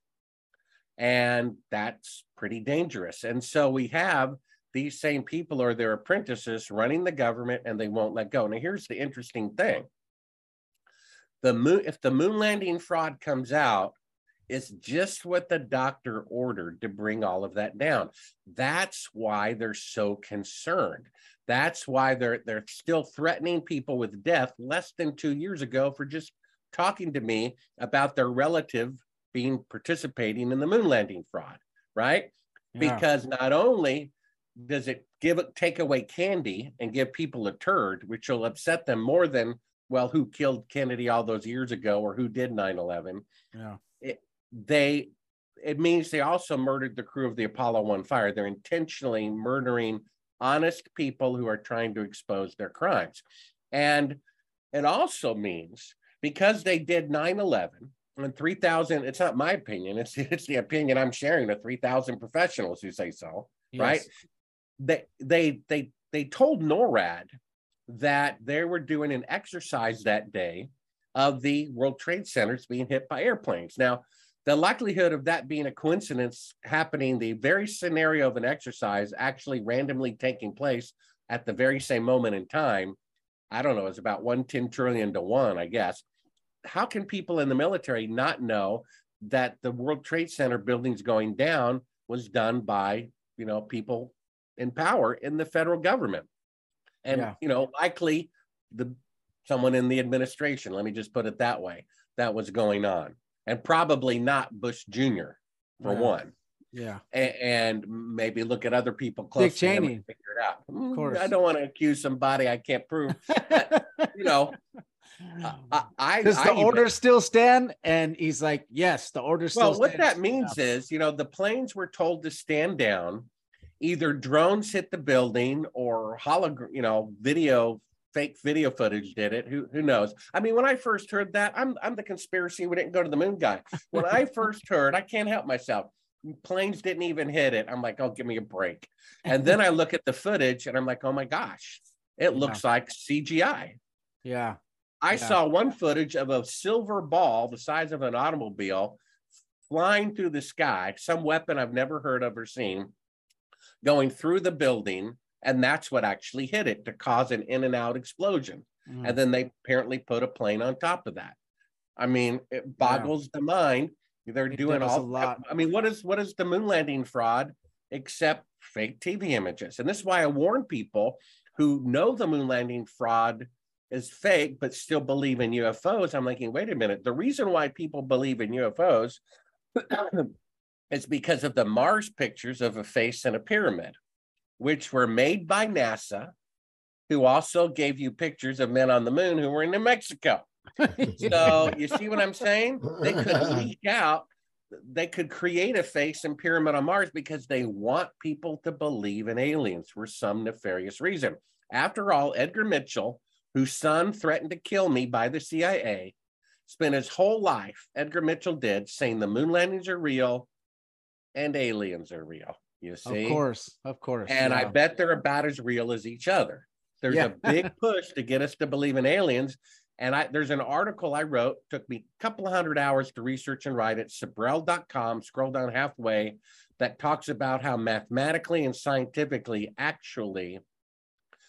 And that's pretty dangerous. And so we have these same people or their apprentices running the government and they won't let go. Now, here's the interesting thing the moon if the moon landing fraud comes out it's just what the doctor ordered to bring all of that down that's why they're so concerned that's why they're they're still threatening people with death less than 2 years ago for just talking to me about their relative being participating in the moon landing fraud right Yeah. because not only does it give it take away candy and give people a turd which will upset them more than well who killed kennedy all those years ago or who did 9-11 yeah. They it means they also murdered the crew of the apollo 1 fire they're intentionally murdering honest people who are trying to expose their crimes and it also means because they did 9-11 and 3000 it's not my opinion it's it's the opinion i'm sharing with 3000 professionals who say so right? They they they they told NORAD that they were doing an exercise that day of the World Trade Centers being hit by airplanes. Now, the likelihood of that being a coincidence happening, the very scenario of an exercise actually randomly taking place at the very same moment in time, I don't know, it's about 110 trillion to one, I guess. How can people in the military not know that the World Trade Center buildings going down was done by you know people in power in the federal government and Yeah. you know likely the someone in the administration let me just put it that way that was going on and probably not bush jr for Yeah. one Yeah. A- and maybe look at other people close to him and figure it out Mm, course. i don't want to accuse somebody i can't prove you know i i, Does I the even- order still stand? And he's like, yes, the order still well what that means is you know the planes were told to stand down either drones hit the building or hologram you know video fake video footage did it. Who who knows? I mean, when I first heard that, I'm I'm the conspiracy. We didn't go to the moon guy. When I first heard, I can't help myself. Planes didn't even hit it. I'm like, oh, give me a break. And then I look at the footage and I'm like, oh my gosh, it looks like CGI. Yeah. I Yeah. saw one footage of a silver ball the size of an automobile flying through the sky, some weapon I've never heard of or seen, going through the building. And that's what actually hit it to cause an in and out explosion. Mm. And then they apparently put a plane on top of that. I mean, it boggles the mind. They're It doing does a lot. I mean, what is what is the moon landing fraud except fake TV images? And this is why I warn people who know the moon landing fraud is fake but still believe in UFOs. I'm thinking, wait a minute. The reason why people believe in UFOs is because of the Mars pictures of a face and a pyramid, which were made by NASA, who also gave you pictures of men on the moon who were in New Mexico. So you see what I'm saying? They could leak out, they could create a face and pyramid on Mars because they want people to believe in aliens for some nefarious reason. After all, Edgar Mitchell, whose son threatened to kill me by the CIA, spent his whole life, Edgar Mitchell did, saying the moon landings are real and aliens are real. You see? Of course. Of course. And I bet they're about as real as each other. There's Yeah. a big push to get us to believe in aliens. And I there's an article I wrote, took me a couple of hundred hours to research and write it, Sibrel.com, scroll down halfway, that talks about how mathematically and scientifically, actually,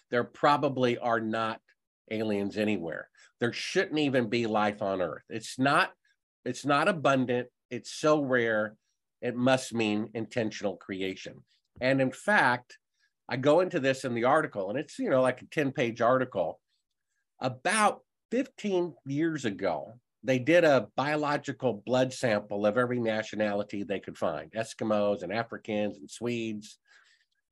there probably are not aliens anywhere. There shouldn't even be life on Earth. It's not, it's not abundant, it's so rare, it must mean intentional creation. And in fact, I go into this in the article, and it's you know like a 10 page article. About 15 years ago, they did a biological blood sample of every nationality they could find Eskimos and Africans and Swedes.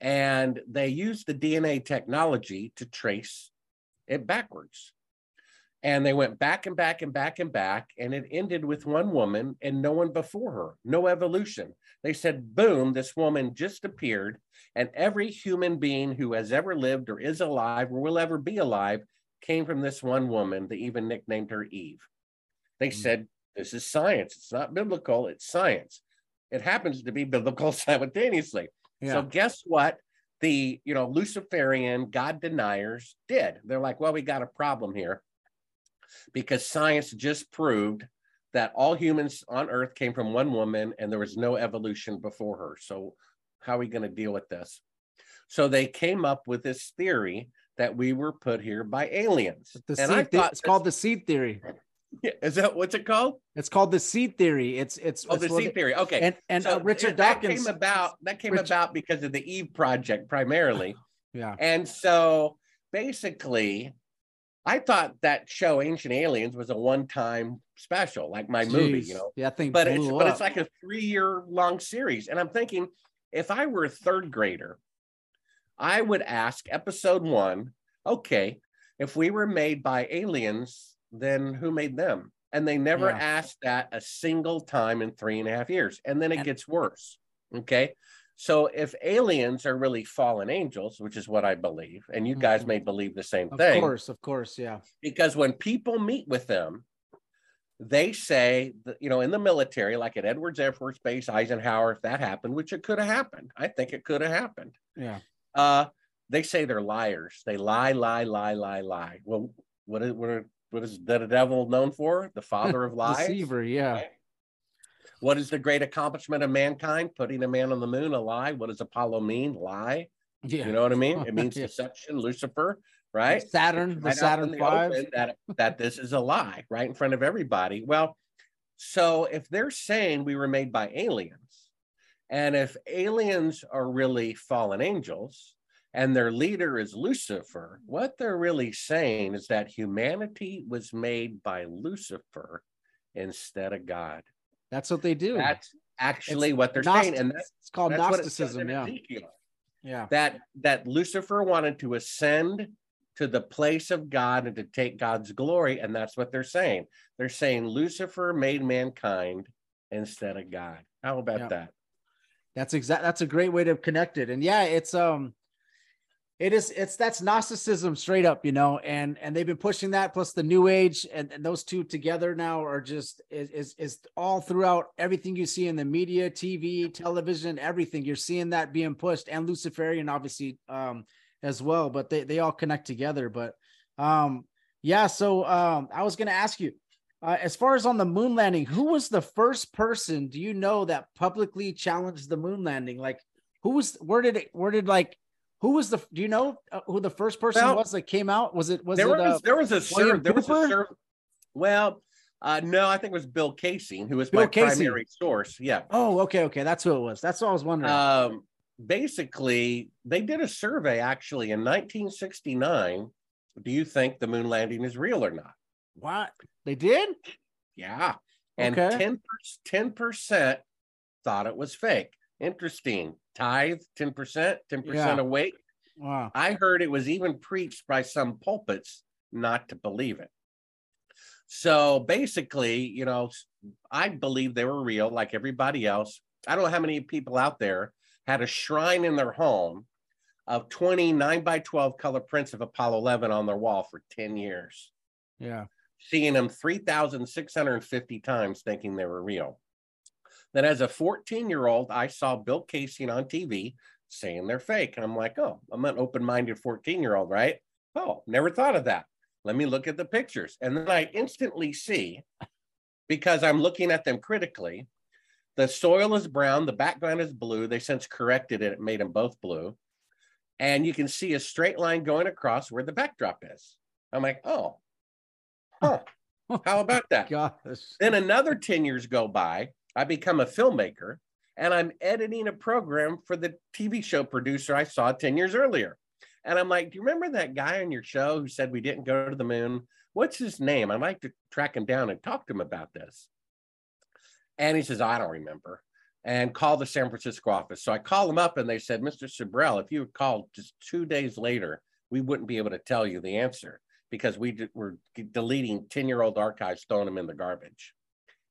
And they used the DNA technology to trace it backwards. And they went back and back and back and back, and it ended with one woman and no one before her, no evolution. They said, boom, this woman just appeared, and every human being who has ever lived or is alive or will ever be alive came from this one woman. They even nicknamed her Eve. They hmm. said, this is science. It's not biblical, it's science. It happens to be biblical simultaneously. Yeah. So guess what? The you know Luciferian God deniers did. They're like, well, we got a problem here because science just proved that all humans on Earth came from one woman and there was no evolution before her. So how are we going to deal with this? So they came up with this theory that we were put here by aliens. the and I thought, it's called the seed theory. this- is that what's it called? It's called the seed theory. It's it's Oh, it's the seed theory. Okay. And and So uh, Richard that Dawkins. came about that came about because of the Eve project primarily. yeah. And so basically, I thought that show Ancient Aliens was a one-time special, like my movie, you know. Yeah, I think But it's blew but it's like a three-year long series. And I'm thinking, if I were a third grader, I would ask episode one, okay, if we were made by aliens, then who made them? And they never Yeah. asked that a single time in three and a half years. And then it And- gets worse. Okay. So if aliens are really fallen angels, which is what I believe, and you guys Mhm. may believe the same of thing, Of course, of course, yeah. because when people meet with them, they say that, you know, in the military, like at Edwards Air Force Base, Eisenhower, if that happened, which it could have happened, I think it could have happened. Yeah. Uh, they say they're liars. They lie, lie, lie, lie, lie. Well, what is what, are, what is the devil known for? The father of lies. Deceiver, yeah. Right? What is the great accomplishment of mankind? Putting a man on the moon, a lie. What does Apollo mean? Lie. Yeah. You know what I mean? It means Yeah. deception, Lucifer, right? Saturn, the Right out Saturn the five. that, that this is a lie right in front of everybody. Well, so if they're saying we were made by aliens, and if aliens are really fallen angels, and their leader is Lucifer, what they're really saying is that humanity was made by Lucifer instead of God. That's what they do. That's actually It's what they're Gnost- saying, and that's, it's called that's it Gnosticism. Yeah. Ezekiel Yeah. that that Lucifer wanted to ascend to the place of God and to take God's glory, and that's what they're saying. They're saying Lucifer made mankind instead of God. How about Yeah. that? That's exact. That's a great way to connect it. And yeah, it's um, It is. It's that's Gnosticism straight up, you know, and and they've been pushing that plus the New Age, and, and those two together now are just is, is is all throughout everything you see in the media, TV, television, everything. You're seeing that being pushed, and Luciferian obviously um as well, but they they all connect together. But um yeah, so um I was gonna ask you, uh, as far as on the moon landing, who was the first person do you know that publicly challenged the moon landing? Like, who was where did it where did like who was the do you know uh, who the first person Well, was that came out? Was it was there it was uh, there was a sur- there was a Cooper? well uh no i think it was bill kaysing who was Bill my Kaysing. primary source yeah oh okay okay that's who it was. That's what I was wondering. um basically they did a survey actually in 1969 do you think the moon landing is real or not what they did? yeah and Okay. 10 10% thought it was fake interesting tithe 10% 10% Yeah. awake Wow. I heard it was even preached by some pulpits not to believe it. So basically, you know, I believe they were real like everybody else. I don't know how many people out there had a shrine in their home of 29 by 12 color prints of Apollo 11 on their wall for 10 years, Yeah. seeing them 3,650 times thinking they were real. Then, as a 14 year old, I saw Bill Kaysing on TV saying they're fake. And I'm like, oh, I'm an open minded 14 year old, right? Oh, never thought of that. Let me look at the pictures. And then I instantly see, because I'm looking at them critically, the soil is brown, the background is blue. They since corrected it, it made them both blue. And you can see a straight line going across where the backdrop is. I'm like, oh, huh, how about that? Gosh. Then another 10 years go by. I become a filmmaker and I'm editing a program for the TV show producer I saw 10 years earlier. And I'm like, do you remember that guy on your show who said we didn't go to the moon? What's his name? I'd like to track him down and talk to him about this. And he says, I don't remember. And call the San Francisco office. So I call him up and they said, Mr. Sibrel, if you had called just two days later, we wouldn't be able to tell you the answer because we d- were deleting 10 year old archives, throwing them in the garbage.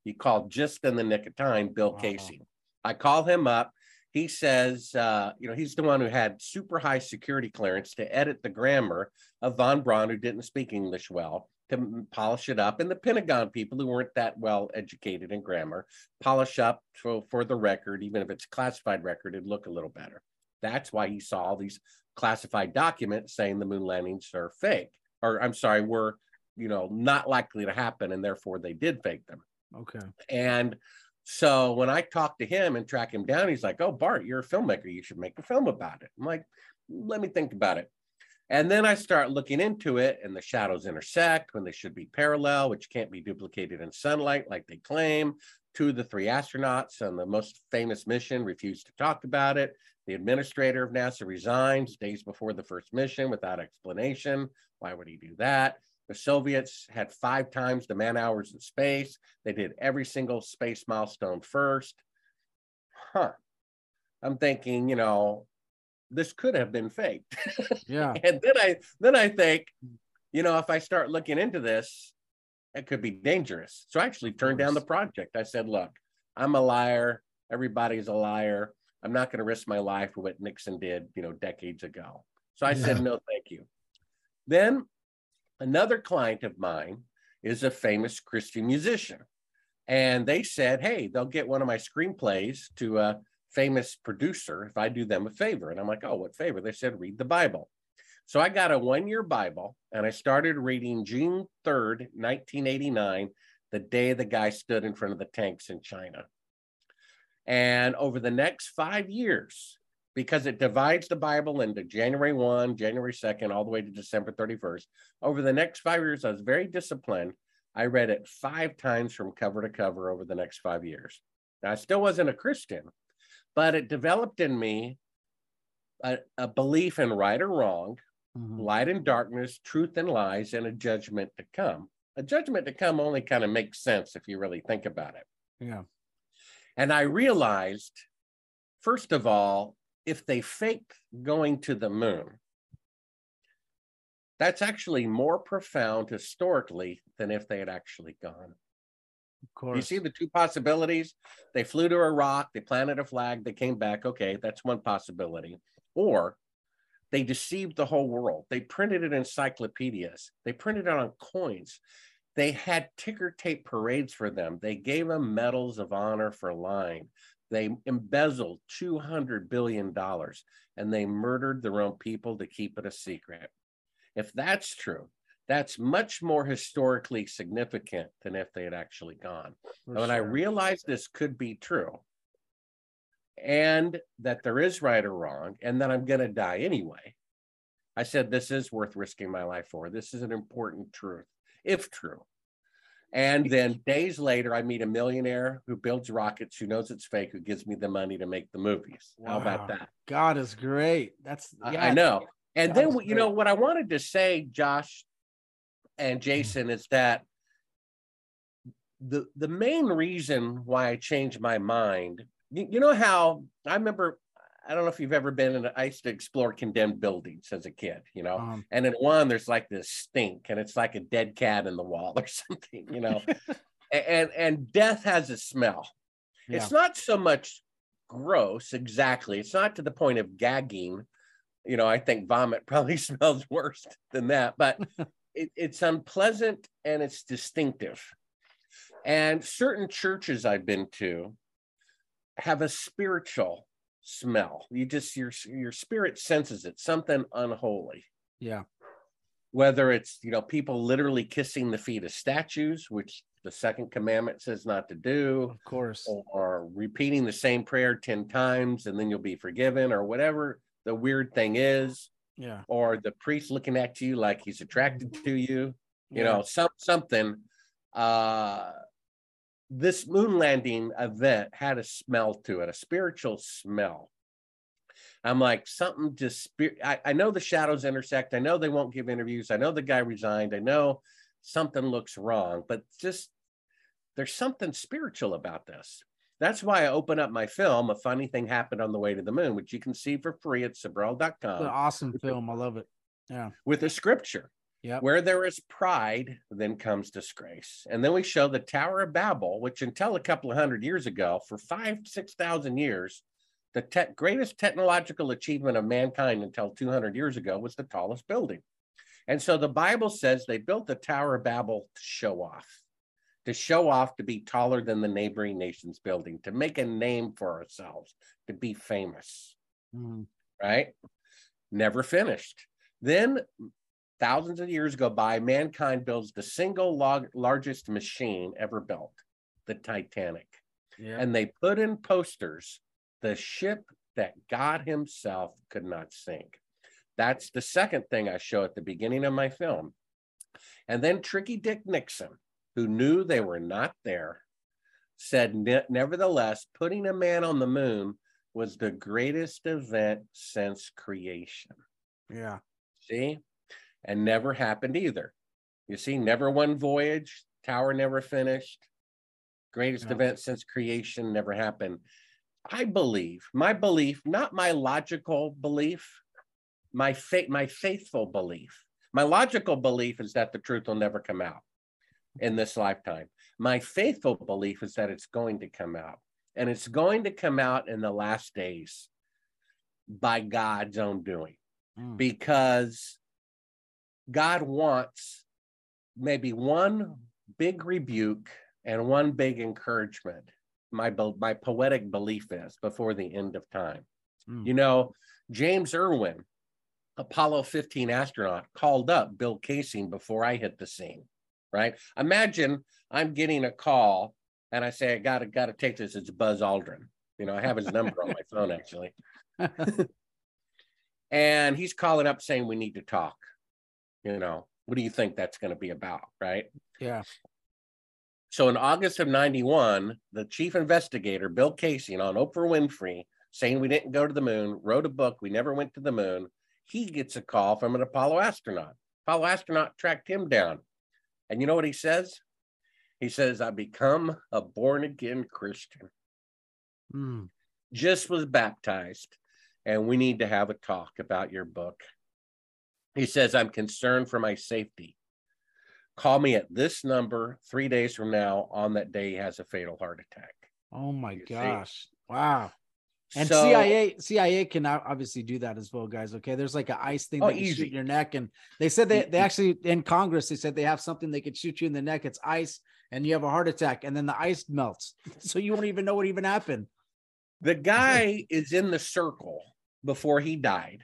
He called just in the nick of time, Bill Wow. Kaysing. I call him up. He says, uh, you know, he's the one who had super high security clearance to edit the grammar of Von Braun, who didn't speak English well, to polish it up. And the Pentagon people who weren't that well educated in grammar polish up for, for the record, even if it's a classified record, it'd look a little better. That's why he saw all these classified documents saying the moon landings are fake, or I'm sorry, were, you know, not likely to happen, and therefore they did fake them. Okay. And so when I talk to him and track him down, he's like, Oh, Bart, you're a filmmaker. You should make a film about it. I'm like, Let me think about it. And then I start looking into it, and the shadows intersect when they should be parallel, which can't be duplicated in sunlight like they claim. Two of the three astronauts on the most famous mission refused to talk about it. The administrator of NASA resigns days before the first mission without explanation. Why would he do that? The Soviets had five times the man hours in space. They did every single space milestone first. Huh. I'm thinking, you know, this could have been faked. Yeah. and then I then I think, you know, if I start looking into this, it could be dangerous. So I actually turned down the project. I said, look, I'm a liar. Everybody's a liar. I'm not going to risk my life for what Nixon did, you know, decades ago. So I said, no, thank you. Then another client of mine is a famous Christian musician. And they said, hey, they'll get one of my screenplays to a famous producer if I do them a favor. And I'm like, oh, what favor? They said, read the Bible. So I got a one year Bible and I started reading June 3rd, 1989, the day the guy stood in front of the tanks in China. And over the next five years, because it divides the Bible into January 1, January 2nd, all the way to December 31st, over the next five years, I was very disciplined. I read it five times from cover to cover over the next five years. Now, I still wasn't a Christian, but it developed in me a, a belief in right or wrong, Mhm. light and darkness, truth and lies, and a judgment to come. A judgment to come only kind of makes sense if you really think about it. Yeah. And I realized, first of all, if they faked going to the moon, that's actually more profound historically than if they had actually gone. Of course. You see the two possibilities? They flew to a rock, they planted a flag, they came back. Okay, that's one possibility. Or They deceived the whole world. They printed it in encyclopedias. They printed it on coins. They had ticker tape parades for them. They gave them medals of honor for lying. They embezzled $200 billion and they murdered their own people to keep it a secret. If that's true, that's much more historically significant than if they had actually gone. For And when I realized this could be true and that there is right or wrong and that I'm going to die anyway, I said, this is worth risking my life for. This is an important truth, if true. And then days later, I meet a millionaire who builds rockets, who knows it's fake, who gives me the money to make the movies. How about that? God is great. That's I- yeah, I know. And then, you know, what I wanted to say, Josh and mm-hmm. Jason, is that the the main reason why I changed my mind, you, you know how I remember, I don't know if you've ever been in, I used to explore condemned buildings as a kid, you know, Um, and in one there's like this stink and it's like a dead cat in the wall or something, you know, and and death has a smell. It's not so much gross exactly. It's not to the point of gagging. You know, I think vomit probably smells worse than that, but it, it's unpleasant and it's distinctive. And certain churches I've been to have a spiritual smell. You just your your spirit senses it, something unholy yeah. whether it's you know people literally kissing the feet of statues which the second commandment says not to do Of course. or repeating the same prayer 10 times and then you'll be forgiven or whatever the weird thing is Yeah. or the priest looking at you like he's attracted to you you Yeah. know some something uh this moon landing event had a smell to it a spiritual smell i'm like something just I, I know the shadows intersect i know they won't give interviews i know the guy resigned i know something looks wrong but just there's something spiritual about this that's why i open up my film a funny thing happened on the way to the moon which you can see for free at It's an awesome film. I love it. Yeah. with a scripture. Yep. Where there is pride, then comes disgrace. And then we show the Tower of Babel, which until a couple of hundred years ago, for five, 6,000 years, the te- greatest technological achievement of mankind until 200 years ago was the tallest building. And so the Bible says they built the Tower of Babel to show off, to show off to be taller than the neighboring nation's building, to make a name for ourselves, to be famous Mm. right? Never finished. Then thousands of years go by, mankind builds the single log- largest machine ever built, the Titanic. Yeah. And they put in posters the ship that God Himself could not sink. That's the second thing I show at the beginning of my film. And then Tricky Dick Nixon, who knew they were not there, said, nevertheless, putting a man on the moon was the greatest event since creation. yeah. See? And never happened either. You see, never one voyage, tower never finished, greatest event since creation never happened. I believe, my belief, not my logical belief, my faith, my faithful belief. My logical belief is that the truth will never come out in this lifetime. My faithful belief is that it's going to come out, and it's going to come out in the last days by God's own doing Mm. because God wants maybe one big rebuke and one big encouragement. My my poetic belief is before the end of time. Mm. You know, James Irwin, Apollo 15 astronaut, called up Bill Kaysing before I hit the scene. Right? Imagine I'm getting a call and I say I gotta gotta take this. It's Buzz Aldrin. You know, I have his number on my phone actually and he's calling up saying we need to talk you know what do you think that's going to be about right yeah. so in august of 91 the chief investigator bill kaysing on oprah winfrey saying we didn't go to the moon wrote a book we never went to the moon he gets a call from an apollo astronaut apollo astronaut tracked him down and you know what he says he says i become a born again christian Mm. just was baptized and we need to have a talk about your book. He says, I'm concerned for my safety. Call me at this number three days from now. On that day, he has a fatal heart attack. Oh my You see? gosh. Wow. And So- CIA CIA can obviously do that as well, guys. Okay, there's like an ice thing Oh, that can shoot in your neck, and they said they, they actually in Congress they said they have something they could shoot you in the neck. It's ice, and you have a heart attack, and then the ice melts, so you won't even know what even happened. The guy is in the circle before he died,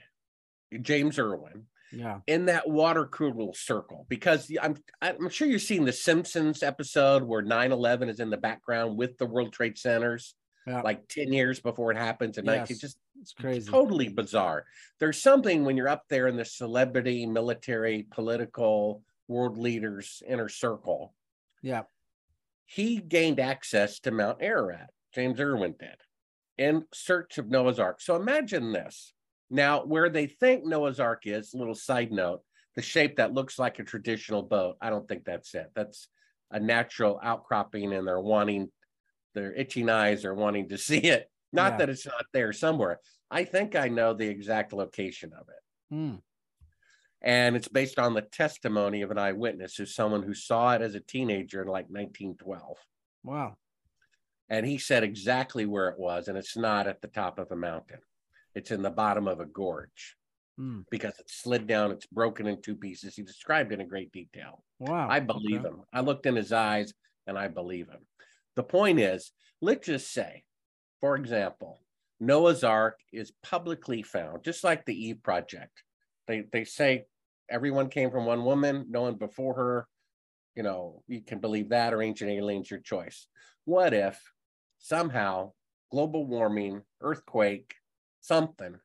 James Irwin, Yeah, in that water cooler circle because I'm I'm sure you've seen the Simpsons episode where 9/11 is in the background with the World Trade Centers, Yeah. like 10 years before it happens, and like Yes. it's just it's crazy. totally bizarre. There's something when you're up there in the celebrity, military, political world leaders inner circle. Yeah, He gained access to Mount Ararat. James Irwin did in search of Noah's Ark. So imagine this. Now, where they think Noah's Ark is, little side note, the shape that looks like a traditional boat, I don't think that's it. That's a natural outcropping, and they're wanting, their itching eyes are wanting to see it. Not Yeah. that it's not there somewhere. I think I know the exact location of it. Hmm. And it's based on the testimony of an eyewitness who's someone who saw it as a teenager in like 1912 wow. and he said exactly where it was and it's not at the top of a mountain it's in the bottom of a gorge Hmm. because it slid down it's broken in two pieces he described it in great detail Wow. i believe Okay. him i looked in his eyes and i believe him the point is let's just say for example noah's ark is publicly found just like the eve project they they say everyone came from one woman no one before her you know you can believe that or ancient aliens your choice what if somehow global warming earthquake something.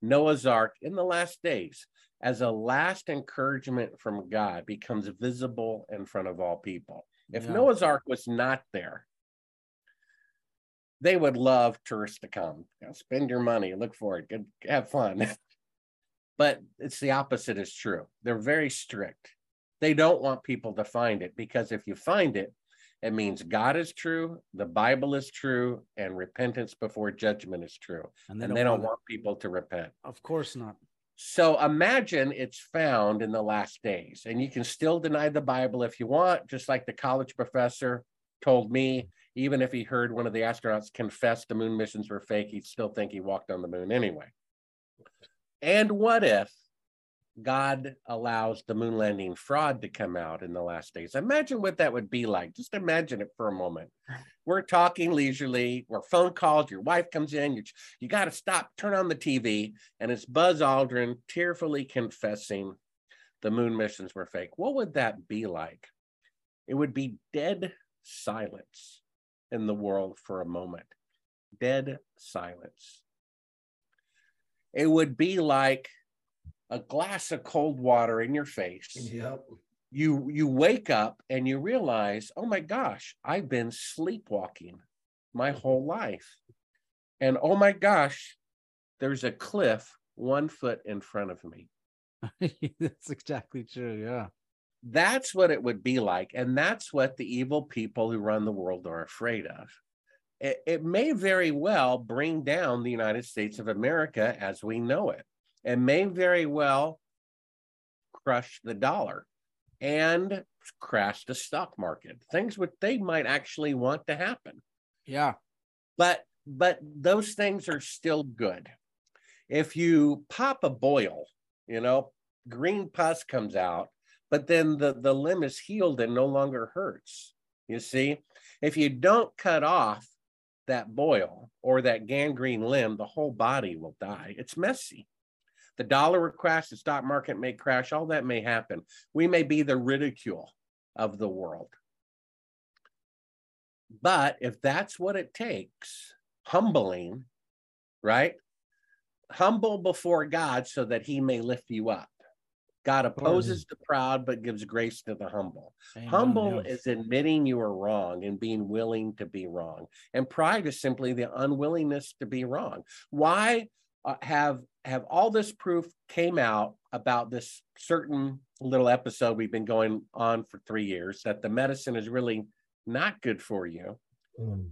Noah's ark in the last days as a last encouragement from god becomes visible in front of all people. If Yeah. noah's ark was not there they would love tourists to come. You know, spend your money look for it good have fun. But it's the opposite is true. They're very strict. They don't want people to find it because if you find it it means god is true the bible is true and repentance before judgment is true and and they don't want people to repent Of course not. so imagine it's found in the last days, and you can still deny the Bible if you want, just like the college professor told me. Even if he heard one of the astronauts confess the moon missions were fake, he'd still think he walked on the moon anyway. And what if God allows the moon landing fraud to come out in the last days? Imagine what that would be like. Just imagine it for a moment. We're talking leisurely, we're phone calls, your wife comes in, you, you got to stop, turn on the TV, and it's Buzz Aldrin tearfully confessing the moon missions were fake. What would that be like? It would be dead silence in the world for a moment. Dead silence. It would be like a glass of cold water in your face. Yep. You you wake up and you realize, "Oh my gosh, I've been sleepwalking my mm-hmm. whole life." And oh my gosh, there's a cliff 1 foot in front of me. That's exactly true. Yeah. That's what it would be like. And that's what the evil people who run the world are afraid of. It, it may very well bring down the United States of America as we know it. It may very well crush the dollar and crash the stock market. Things what they might actually want to happen. Yeah. but but those things are still good. If you pop a boil you know green pus comes out but then the the limb is healed and no longer hurts. You see if you don't cut off that boil or that gangrene limb the whole body will die. It's messy the dollar will crash the stock market may crash all that may happen we may be the ridicule of the world but if that's what it takes, humbling, right? Humble before God so that he may lift you up. God opposes the proud, but gives grace to the humble. Amen, Humble is admitting you are wrong and being willing to be wrong. And pride is simply the unwillingness to be wrong. Why uh, have have all this proof came out about this certain little episode we've been going on for three years that the medicine is really not good for you, Mm.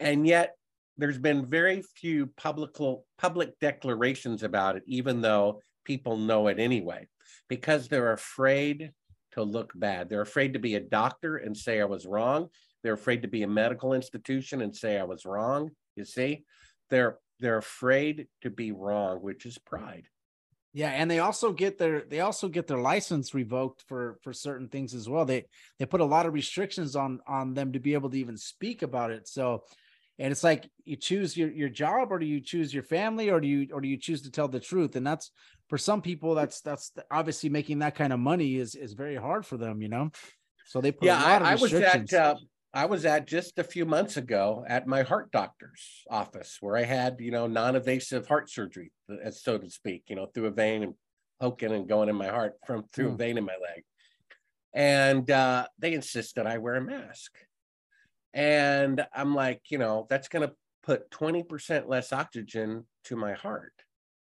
and yet there's been very few public public declarations about it, even though people know it anyway, because they're afraid to look bad. They're afraid to be a doctor and say I was wrong. They're afraid to be a medical institution and say I was wrong. You see, they're they're afraid to be wrong, which is pride. Yeah, and they also get their they also get their license revoked for for certain things as well. They they put a lot of restrictions on on them to be able to even speak about it. So and it's like you choose your your job or do you choose your family or do you or do you choose to tell the truth? And that's for some people that's that's obviously making that kind of money is is very hard for them, you know. So they put yeah, a lot of I, I was at uh, I was at just a few months ago at my heart doctor's office where I had you know non-invasive heart surgery, so to speak, you know, through a vein and poking and going in my heart from through a Hmm. vein in my leg, and uh, they insist that I wear a mask, and I'm like, you know, that's going to put twenty percent less oxygen to my heart,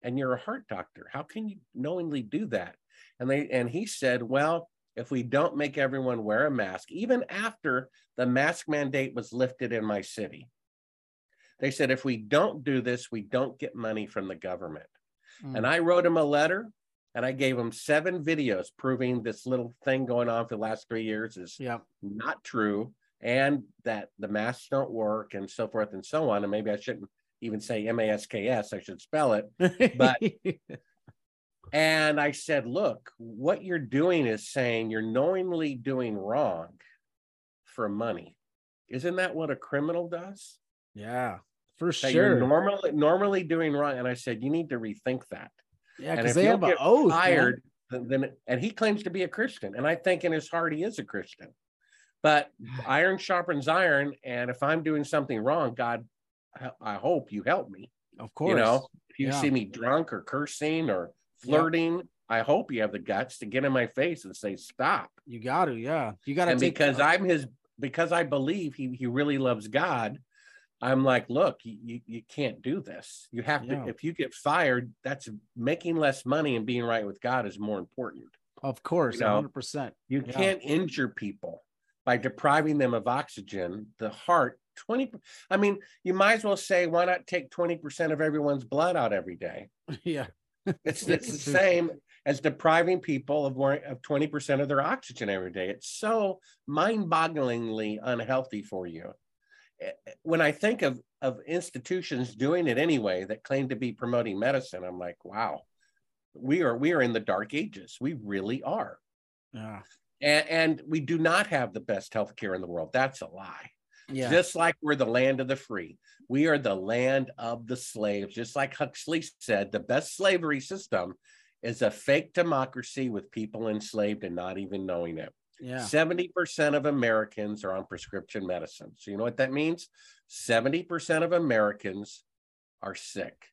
and you're a heart doctor, how can you knowingly do that? And they and he said, well if we don't make everyone wear a mask, even after the mask mandate was lifted in my city. They said, if we don't do this, we don't get money from the government. Mm. And I wrote him a letter and I gave him seven videos proving this little thing going on for the last three years is yeah. not true and that the masks don't work and so forth and so on. And maybe I shouldn't even say M A S K S, I should spell it. But- And I said, look, what you're doing is saying you're knowingly doing wrong for money. Isn't that what a criminal does? yeah, for That sure. you're normally normally doing wrong. And I said, you need to rethink that. yeah, because they have an oath. then, then and he claims to be a Christian. And I think in his heart he is a Christian. But iron sharpens iron. And if I'm doing something wrong, God, I- I hope you help me. Of course. You know, if you Yeah. see me drunk or cursing or flirting, I hope you have the guts to get in my face and say stop. you got to. Yeah, you got to because I'm his, because I believe he he really loves God, I'm like, look, you you, you can't do this. You have Yeah. to. If you get fired, that's making less money and being right with God is more important. Of course, you know, hundred percent. You Yeah. can't injure people by depriving them of oxygen. The heart. 20 i mean you might as well say why not take 20% of everyone's blood out every day Yeah, It's, it's the same as depriving people of more of 20% of their oxygen every day. It's so mind-bogglingly unhealthy for you. Eh, When I think of of institutions doing it anyway that claim to be promoting medicine, I'm like, wow, we are we are in the dark ages. We really are. yeah, And, and we do not have the best healthcare in the world. That's a lie yeah. just like we're the land of the free. We are the land of the slaves. Just like Huxley said, the best slavery system is a fake democracy with people enslaved and not even knowing it. yeah. 70% of Americans are on prescription medicine. So, you know what that means? 70% of Americans are sick.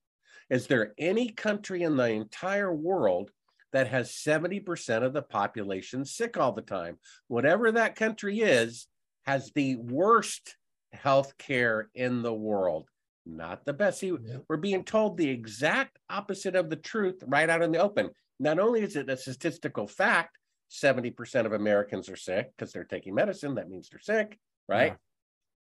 Is there any country in the entire world that has 70% of the population sick all the time? Whatever that country is, has the worst health care in the world, not the best. See, Yeah. we're being told the exact opposite of the truth right out in the open. Not only is it a statistical fact, 70% of Americans are sick because they're taking medicine. That means they're sick, right?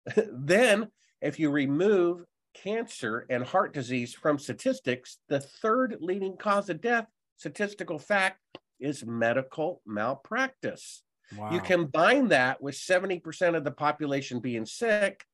then, if you remove cancer and heart disease from statistics, the third leading cause of death, statistical fact, is medical malpractice. Wow. You combine that with 70% of the population being sick,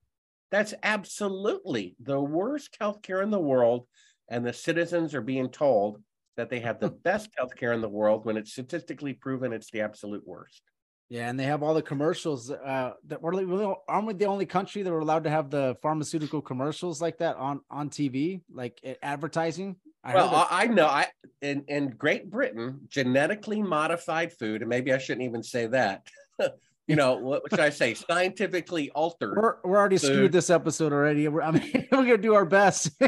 that's absolutely the worst healthcare in the world. And the citizens are being told that they have the best healthcare in the world when it's statistically proven it's the absolute worst. Yeah, and they have all the commercials. Uh, that we're we aren't we the only country that we're allowed to have the pharmaceutical commercials like that on on TV, like advertising? I well, I, I know I in, in Great Britain, genetically modified food, and maybe I shouldn't even say that. you know, what should I say? Scientifically altered. we're we're already screwed this episode already. We're, I mean, we're gonna do our best.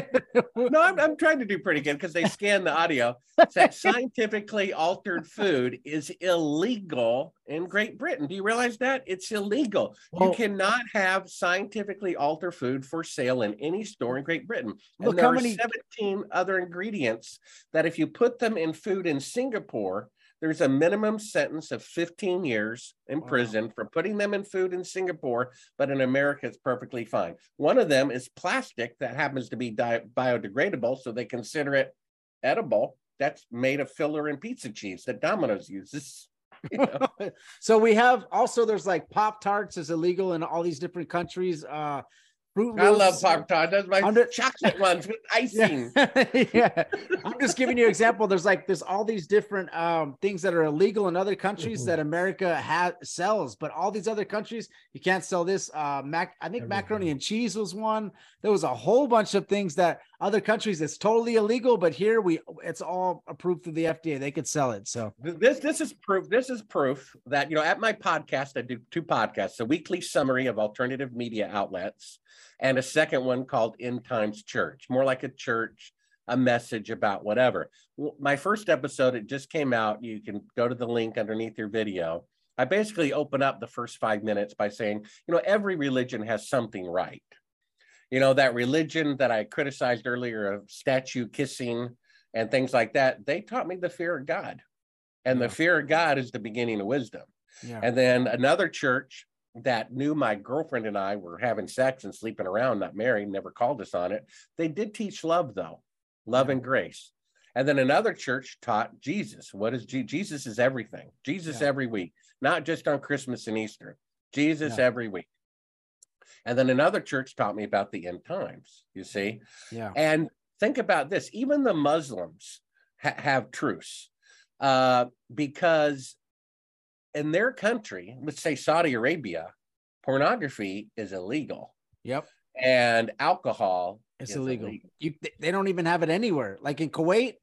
No, I'm, I'm trying to do pretty good because they scan the audio. That scientifically altered food is illegal in Great Britain. Do you realize that? It's illegal. Well- you cannot have scientifically altered food for sale in any store in Great Britain. And Look there how are 17 other ingredients that if you put them in food in Singapore, there's a minimum sentence of 15 years in Wow. prison for putting them in food in Singapore, but in America it's perfectly fine. One of them is plastic that happens to be di- biodegradable, so they consider it edible. That's made of filler and pizza cheese that Domino's uses. You know? so we have also there's like Pop Tarts is illegal in all these different countries. Uh Fruit I love. Pop Tart. That's my Under- chocolate ones with icing. Yeah. yeah. I'm just giving you an example. There's like there's all these different um things that are illegal in other countries Mhm. that America has sells, but all these other countries you can't sell this. Uh mac I think macaroni and cheese was one. There was a whole bunch of things that other countries it's totally illegal, but here we it's all approved through the FDA. They could sell it. So This this is proof. This is proof that you know at my podcast I do two podcasts: a weekly summary of alternative media outlets, and a second one called End Times Church, more like a church, a message about whatever. My first episode it just came out. You can go to the link underneath your video. I basically open up the first five minutes by saying, you know, every religion has something right. You know that religion that I criticized earlier of statue kissing and things like that. They taught me the fear of God. And Yeah. the fear of God is the beginning of wisdom. yeah. And then another church that knew my girlfriend and I were having sex and sleeping around, not married, never called us on it. They did teach love, though, love and grace. And then another church taught Jesus. What is Je- Jesus? Is everything. Jesus Yeah. every week, not just on Christmas and Easter. Jesus Yeah. every week. And then another church taught me about the end times. You see, yeah. and think about this even the Muslims ha- have truce uh, because in their country, let's say Saudi Arabia, pornography is illegal Yep. and alcohol It's is illegal. You they- they don't even have it anywhere. Like in Kuwait,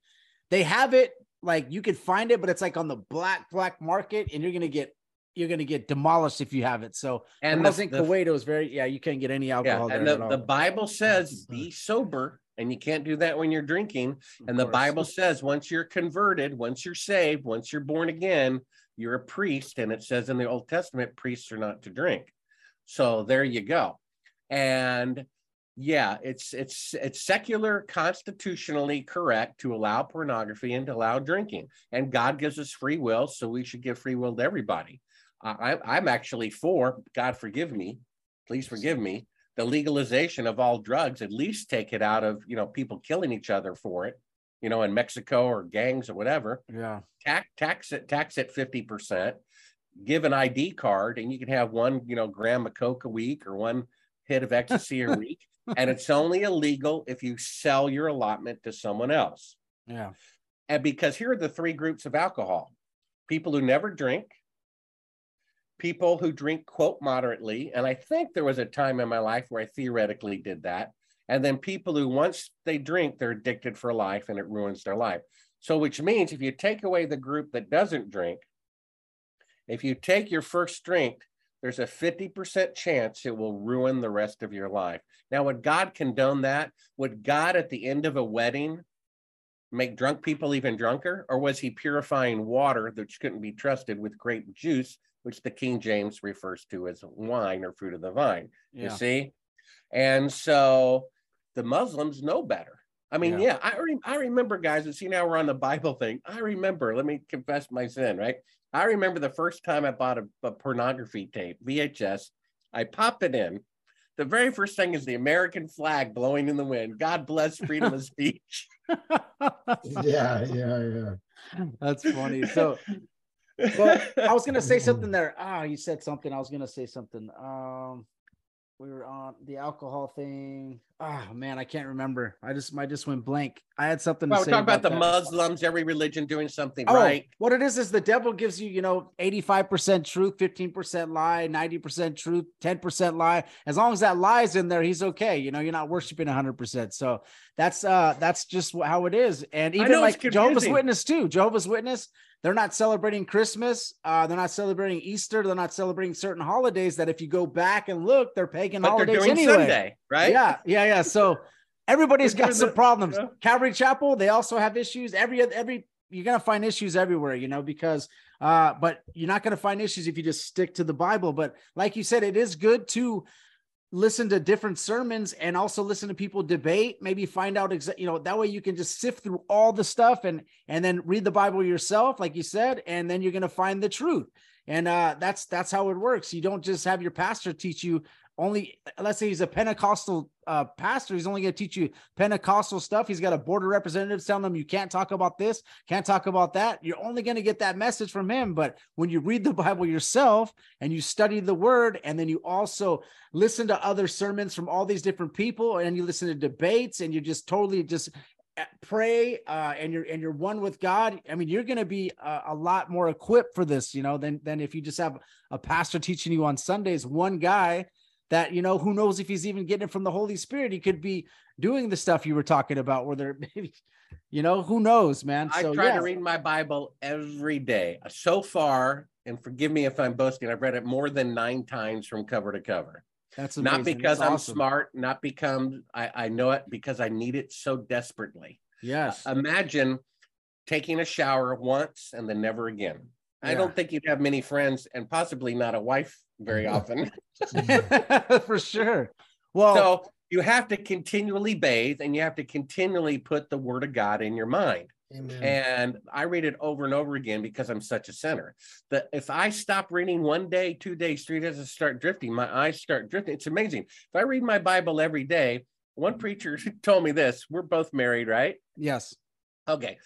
they have it. Like you could find it, but it's like on the black black market, and you're gonna get you're gonna get demolished if you have it. So And the, I was in the- Kuwait, it was very yeah. You can't get any yeah, alcohol and there the, the. Bible says be sober, and you can't do that when you're drinking. Of And the course. Bible says once you're converted, once you're saved, once you're born again, you're a priest. And it says in the Old Testament, priests are not to drink. So there you go. And yeah, it's it's it's secular, constitutionally correct to allow pornography and to allow drinking. And God gives us free will, so we should give free will to everybody. I, I'm actually for God forgive me, please forgive me, the legalization of all drugs. At least take it out of you know people killing each other for it, you know, in Mexico or gangs or whatever. Yeah, tax tax it tax it 50% give an id card and you can have one you know gram of coke a week or one hit of ecstasy a week and it's only illegal if you sell your allotment to someone else. Yeah, and because here are the three groups of alcohol people who never drink people who drink quote moderately and i think there was a time in my life where i theoretically did that and then people who once they drink they're addicted for life and it ruins their life. So which means if you take away the group that doesn't drink if you take your first drink there's a 50% chance it will ruin the rest of your life. Now would god condone that? Would god at the end of a wedding make drunk people even drunker or was he purifying water that couldn't be trusted with grape juice which the king james refers to as wine or fruit of the vine you see? And so the muslims know better. I mean Yeah. yeah, I, re- I remember guys and see now we're on the bible thing. I remember let me confess my sin right? I remember the first time i bought a, a pornography tape vhs i pop it in. The very first thing is the american flag blowing in the wind. God bless freedom of speech. Yeah, yeah, yeah. That's funny. So, but I was gonna say something there. Ah, you said something. I was gonna say something. Um, we were on the alcohol thing. Ah, man, I can't remember. I just, I just went blank. I had something to well, we're say talking about, the that. muslims every religion doing something Oh, right what it is is the devil gives you, you know, 85% truth, 15% lie, 90% truth, 10% lie. As long as that lie is in there, he's okay. You know, you're not worshiping 100%. So that's uh that's just how it is. And even like Jehovah's. Witness too. Jehovah's Witness, they're not celebrating Christmas, uh they're not celebrating Easter, they're not celebrating certain holidays that if you go back and look, they're pagan but they're holidays doing anyway. sunday right Yeah, yeah, yeah. So everybody's got some problems. yeah. Calvary Chapel, they also have issues. Every every you're gonna find issues everywhere, you know, because uh, but you're not gonna find issues if you just stick to the Bible. But like you said, it is good to listen to different sermons and also listen to people debate maybe find out exa- you know that way you can just sift through all the stuff and and then read the bible yourself like you said and then you're going to find the truth and uh that's that's how it works you don't just have your pastor teach you only let's say he's a Pentecostal uh, pastor, he's only going to teach you Pentecostal stuff. He's got a board of representatives telling him you can't talk about this, can't talk about that. You're only going to get that message from him. But when you read the Bible yourself and you study the word, and then you also listen to other sermons from all these different people, and you listen to debates, and you just totally just uh, pray uh, and you're and you're one with God, I mean, you're going to be a, a, lot more equipped for this, you know, than than if you just have a pastor teaching you on Sundays, one guy that you know who knows if he's even getting it from the Holy Spirit. He could be doing the stuff you were talking about, where there maybe, you know, who knows, man. I so, try yeah. to read my Bible every day. So far, and forgive me if I'm boasting, I've read it more than nine times from cover to cover. That's not because That's I'm awesome. smart, not because I, I know it, because I need it so desperately. Yes. Uh, imagine taking a shower once and then never again. I don't think you'd have many friends and possibly not a wife very often. for sure. Well, so you have to continually bathe and you have to continually put the word of God in your mind. Amen. And I read it over and over again because I'm such a sinner. That if I stop reading one day, two days, three days, I start drifting. My eyes start drifting. It's amazing. If I read my Bible every day, one preacher told me this. We're both married, right? yes. Okay.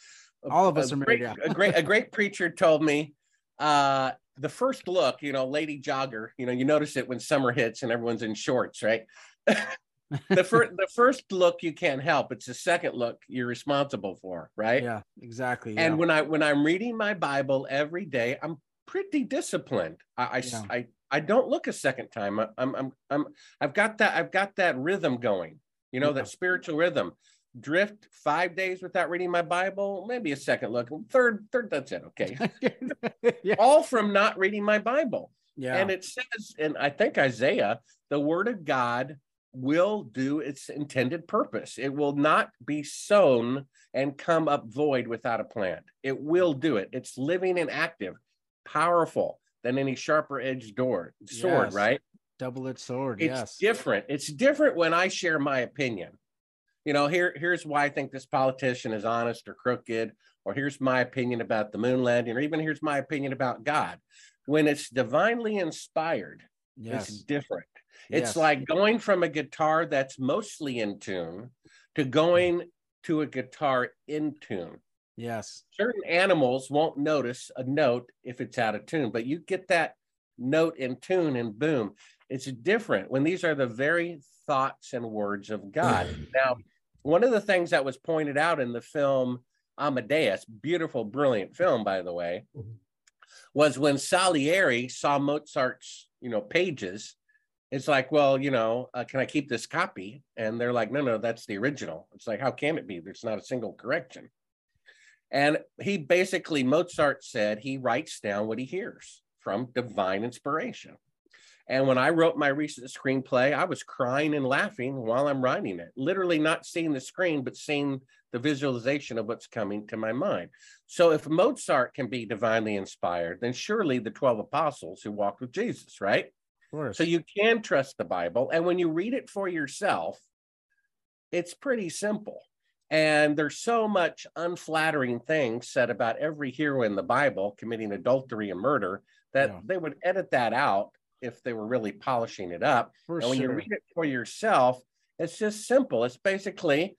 All of A us are great, married, yeah. a great, a great preacher told me uh the first look, you know, lady jogger, you know, you notice it when summer hits and everyone's in shorts, right? the first the first look you can't help. It's the second look you're responsible for, right? Yeah, exactly. And when I when I'm reading my Bible every day, I'm pretty disciplined. I I, Yeah. I, I don't look a second time. I- I'm I'm I'm I've got that I've got that rhythm going. You know Yeah. that spiritual rhythm. Drift five days without reading my Bible, maybe a second look. Third, third, that's it. Okay. yeah. All from not reading my Bible. yeah. And it says, and I think Isaiah, the word of God will do its intended purpose. It will not be sown and come up void without a plant. It will do it. It's living and active, powerful than any sharper edged door sword, Yes. right? double-edged sword. It's yes. different. It's different when I share my opinion. You know, here here's why I think this politician is honest or crooked, or here's my opinion about the moon landing, or even here's my opinion about God. When it's divinely inspired, yes. it's different. It's Yes. like going from a guitar that's mostly in tune to going to a guitar in tune. yes. Certain animals won't notice a note if it's out of tune, but you get that note in tune and boom. It's different when these are the very thoughts and words of God. now, one of the things that was pointed out in the film Amadeus, beautiful, brilliant film, by the way, Mhm. was when Salieri saw Mozart's, you know, pages. It's like, well, you know, uh, can I keep this copy? And they're like, no, no, that's the original. It's like, how can it be? There's not a single correction. And he basically, Mozart said he writes down what he hears from divine inspiration. And when I wrote my recent screenplay, I was crying and laughing while I'm writing it, literally not seeing the screen, but seeing the visualization of what's coming to my mind. So if Mozart can be divinely inspired, then surely the 12 apostles who walked with Jesus, right? So you can trust the Bible. And when you read it for yourself, it's pretty simple. And there's so much unflattering things said about every hero in the Bible committing adultery and murder that Yeah. they would edit that out if they were really polishing it up. For and when you read it for yourself, it's just simple. It's basically,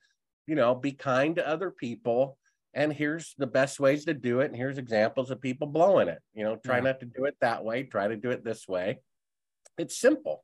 you know, be kind to other people. And here's the best ways to do it. And here's examples of people blowing it. You know, try Yeah. not to do it that way, try to do it this way. It's simple.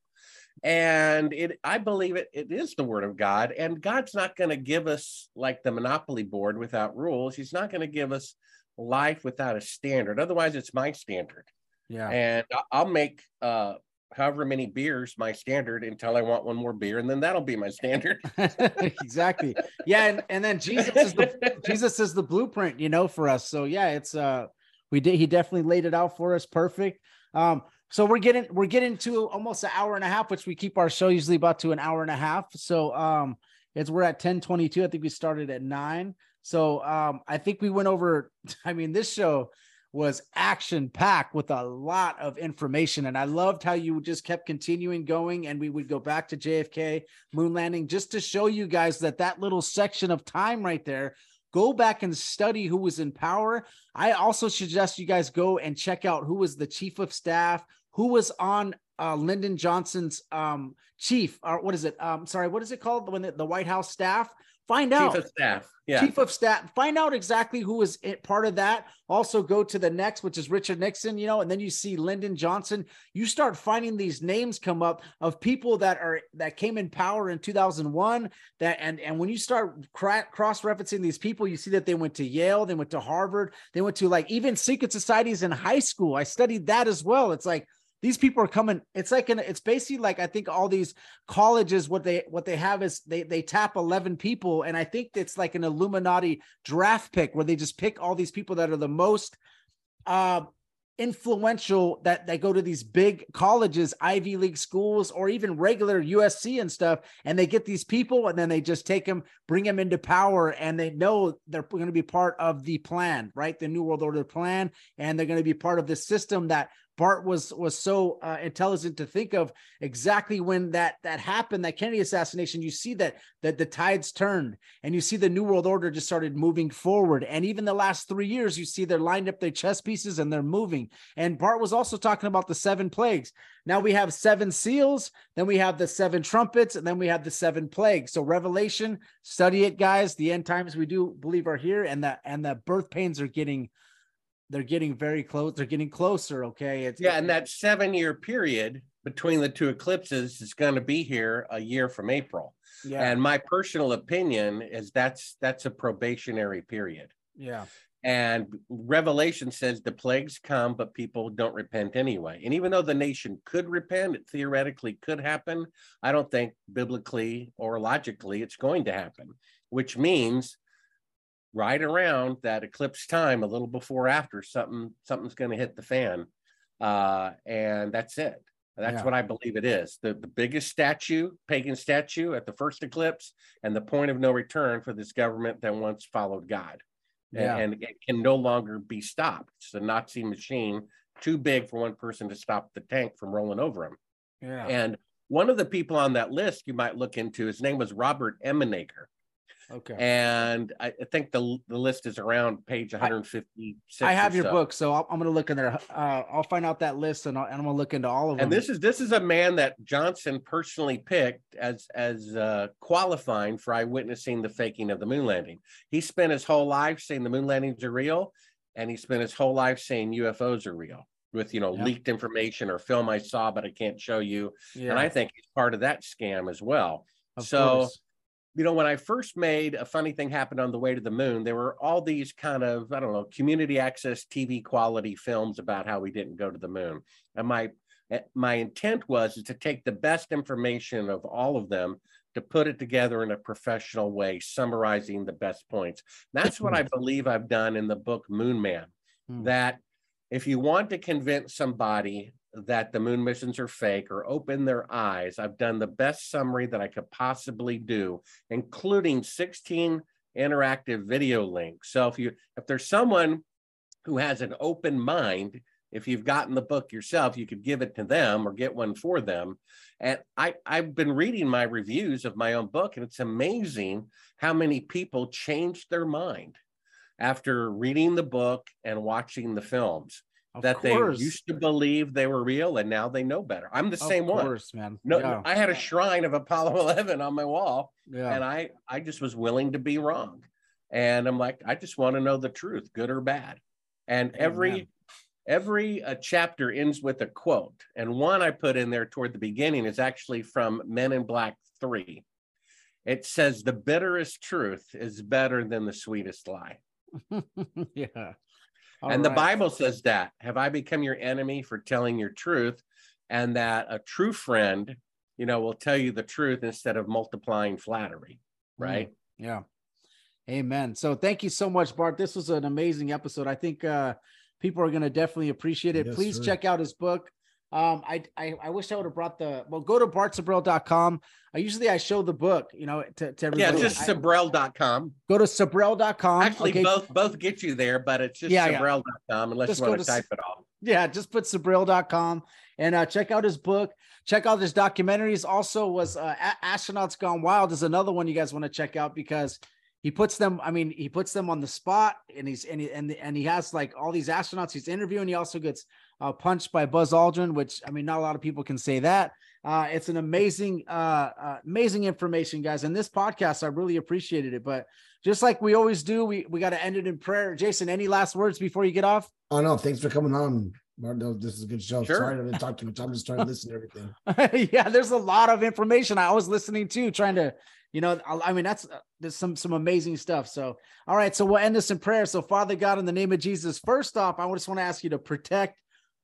And it I believe it it is the word of God. And God's not going to give us like the monopoly board without rules. He's not going to give us life without a standard. Otherwise, it's my standard yeah. and I'll make uh however many beers my standard until I want one more beer, and then that'll be my standard. exactly. Yeah, and, and then Jesus is the Jesus is the blueprint, you know, for us. So yeah, it's uh we did he definitely laid it out for us perfect. Um so we're getting we're getting to almost an hour and a half, which we keep our show usually about to an hour and a half. So um it's we're at 1022. I think we started at nine. So um I think we went over I mean this show was action packed with a lot of information and I loved how you just kept continuing going and we would go back to JFK moon landing just to show you guys that that little section of time right there go back and study who was in power i also suggest you guys go and check out who was the chief of staff who was on uh, Lyndon Johnson's um, chief, or what is it? Um, sorry, what is it called when the, the White House staff? Find out Chief of staff. Yeah. chief of staff find out exactly who was part of that also go to the next which is richard nixon you know and then you see lyndon johnson you start finding these names come up of people that are that came in power in 2001 that and and when you start cra- cross-referencing these people you see that they went to yale they went to harvard they went to like even secret societies in high school i studied that as well it's like these people are coming it's like an it's basically like i think all these colleges what they what they have is they they tap 11 people and i think it's like an illuminati draft pick where they just pick all these people that are the most uh influential that they go to these big colleges ivy league schools or even regular usc and stuff and they get these people and then they just take them bring them into power and they know they're going to be part of the plan right? The new world order plan and they're going to be part of the system that Bart was was so uh, intelligent to think of exactly when that that happened, that Kennedy assassination. You see that that the tides turned, and you see the New World Order just started moving forward. And even the last three years, you see they're lined up their chess pieces and they're moving. And Bart was also talking about the seven plagues. Now we have seven seals, then we have the seven trumpets, and then we have the seven plagues. So Revelation, study it, guys. The end times we do believe are here, and the and the birth pains are getting they're getting very close. They're getting closer. Okay. It's Yeah, and that seven year period between the two eclipses is going to be here a year from April. yeah, And my personal opinion is that's that's a probationary period. yeah, And Revelation says the plagues come, but people don't repent anyway. And even though the nation could repent, it theoretically could happen. I don't think biblically or logically it's going to happen, which means right around that eclipse time, a little before after, something something's going to hit the fan, uh, and that's it. That's Yeah. what I believe it is. The the biggest statue, pagan statue at the first eclipse, and the point of no return for this government that once followed God yeah. and, and it can no longer be stopped. It's a Nazi machine too big for one person to stop the tank from rolling over him. yeah. And one of the people on that list you might look into, his name was Robert Emenegger. Okay. And I, I think the, the list is around page 156. I have your so. book, so I'll, I'm going to look in there. Uh, I'll find out that list, and, I'll, and I'm going to look into all of them. And this is this is a man that Johnson personally picked as as uh, qualifying for eyewitnessing the faking of the moon landing. He spent his whole life saying the moon landings are real, and he spent his whole life saying UFOs are real with you know Yeah. leaked information or film I saw but I can't show you. yeah, And I think he's part of that scam as well. of so course. You know, when I first made a funny thing happened on the way to the moon, there were all these kind of, I don't know, community access TV quality films about how we didn't go to the moon. And my eh, my intent was to take the best information of all of them to put it together in a professional way, summarizing the best points. That's what I believe I've done in the book Moon Man. Hmm. That if you want to convince somebody that the moon missions are fake or open their eyes, I've done the best summary that I could possibly do, including 16 interactive video links. So if you if there's someone who has an open mind, if you've gotten the book yourself, you could give it to them or get one for them. And I, I've been reading my reviews of my own book, and it's amazing how many people changed their mind after reading the book and watching the films Of that course. they used to believe they were real and now they know better. I'm the Of same one. course, man. No, yeah, I had a shrine of Apollo 11 on my wall, yeah. and I I just was willing to be wrong. And I'm like, I just want to know the truth, good or bad. And every every uh, chapter ends with a quote, and one I put in there toward the beginning is actually from Men in Black Three. It says, "The bitterest truth is better than the sweetest lie." yeah. And the Bible says that. Have I become your enemy for telling your truth? And that a true friend, you know, will tell you the truth instead of multiplying flattery, right? Yeah. Amen. So thank you so much, Bart. This was an amazing episode. I think uh people are gonna definitely appreciate it. Yes, Please sir. check out his book. Um, I, I I wish I would have brought the well, go to bartsibrel.com. I usually I show the book, you know, to, to Yeah, everybody. just I- Sibrel.com. go to sibrel.com. Actually, okay. both both get you there, but it's just Yeah, yeah. Sibrel.com unless Just you want to to type it all. yeah just put sibrel.com and uh check out his book check out his documentaries also was uh astronauts gone wild is another one you guys want to check out because he puts them. I mean, he puts them on the spot, and he's and he and, and he has like all these astronauts he's interviewing. He also gets uh, punched by Buzz Aldrin, which I mean, not a lot of people can say that. Uh, it's an amazing, uh, uh, amazing information, guys. And this podcast, I really appreciated it. But just like we always do, we we got to end it in prayer. Jason, any last words before you get off? Oh no, thanks for coming on. Martin, this is a good show. Sure. Sorry I didn't talk too much. I'm just trying to listen to everything. yeah, there's a lot of information. I was listening to, trying to, you know, I, I mean, that's uh, there's some some amazing stuff. So, all right, so we'll end this in prayer. So, Father God, in the name of Jesus, first off, I just want to ask you to protect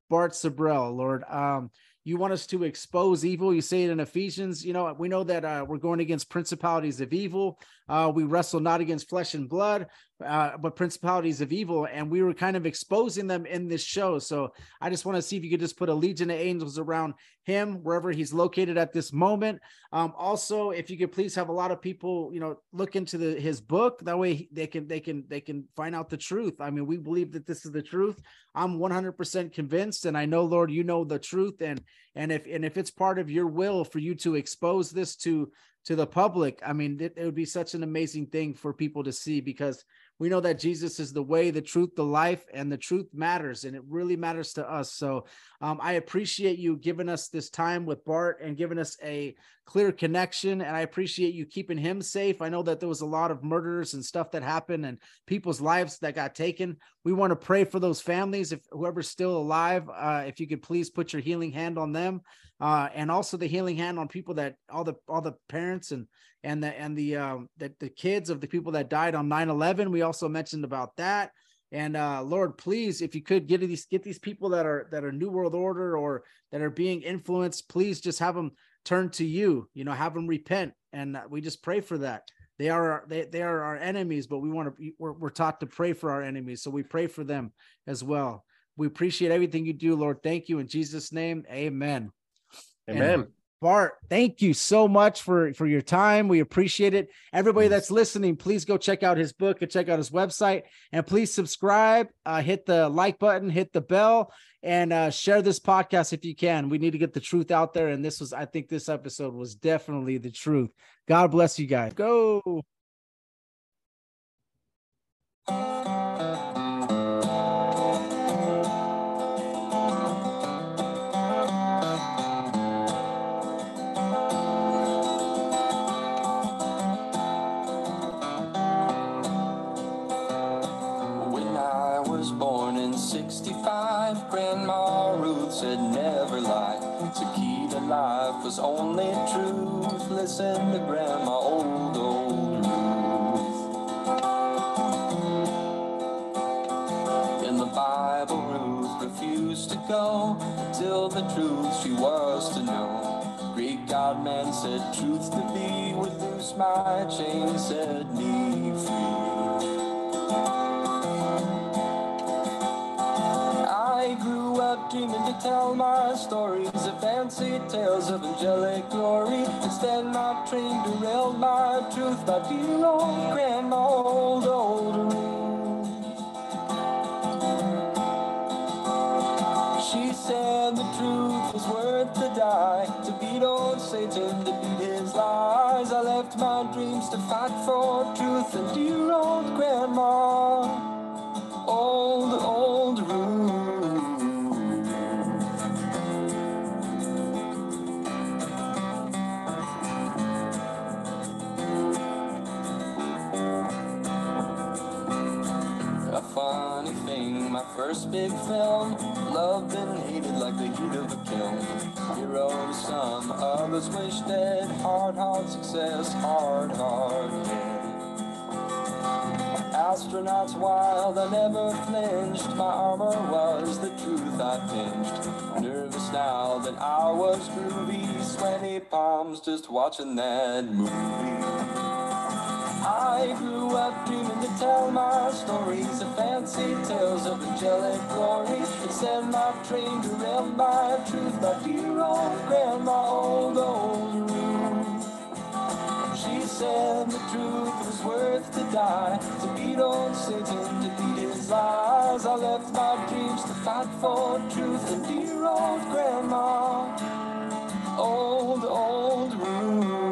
Bart Sibrel, Lord. Um, you want us to expose evil. You say it in Ephesians. You know, we know that uh, we're going against principalities of evil. Uh, we wrestle not against flesh and blood, uh, but principalities of evil. And we were kind of exposing them in this show. So I just want to see if you could just put a legion of angels around him wherever he's located at this moment. Um, also, if you could please have a lot of people, you know, look into the his book. That way they can they can they can find out the truth. I mean, we believe that this is the truth. I'm 100% convinced, and I know, Lord, you know the truth. And and if and if it's part of your will for you to expose this to to the public, I mean, it, it would be such an amazing thing for people to see because we know that Jesus is the way, the truth, the life, and the truth matters, and it really matters to us. So um, I appreciate you giving us this time with Bart and giving us a clear connection. And I appreciate you keeping him safe. I know that there was a lot of murders and stuff that happened and people's lives that got taken. We want to pray for those families. If whoever's still alive, uh, if you could please put your healing hand on them, uh, and also the healing hand on people that all the all the parents and and the and the um the, the kids of the people that died on 9-11 we also mentioned about that. And uh lord please if you could get these get these people that are that are new world order or that are being influenced please just have them turn to you you know have them repent. And uh, we just pray for that. They are they, they are our enemies but we want to we're, we're taught to pray for our enemies. So we pray for them as well. We appreciate everything you do lord. Thank you in jesus name. Amen Amen. And Bart, thank you so much for for your time. We appreciate it. Everybody that's listening, please go check out his book and check out his website, and please subscribe. Uh, hit the like button, hit the bell, and uh, share this podcast if you can. We need to get the truth out there, and this was, I think, this episode was definitely the truth. God bless you guys. Go. Was only truth. Listen to Grandma, old, old Ruth. In the Bible, Ruth refused to go till the truth she was to know. Greek God man said truth to be would loose my chains, tales of angelic glory. Instead, my train derailed my truth. My dear old grandma, old, old Ruth. She said the truth was worth to die. To beat old Satan, to beat his lies. I left my dreams to fight for truth. And dear first big film, loved and hated like the heat of a kiln. Hero to some, others wish dead. Hard, hard success, hard, hard hit. Astronauts wild, I never flinched. My armor was the truth I pinched. Nervous now that I was groovy, sweaty palms just watching that movie. I grew up dreaming to tell my stories of fancy tales of angelic glory. Instead, my train derailed my truth. My dear old grandma, old, old Ruth. She said the truth was worth to die. To beat old Satan, to beat his lies. I left my dreams to fight for truth. And dear old grandma, old, old Ruth.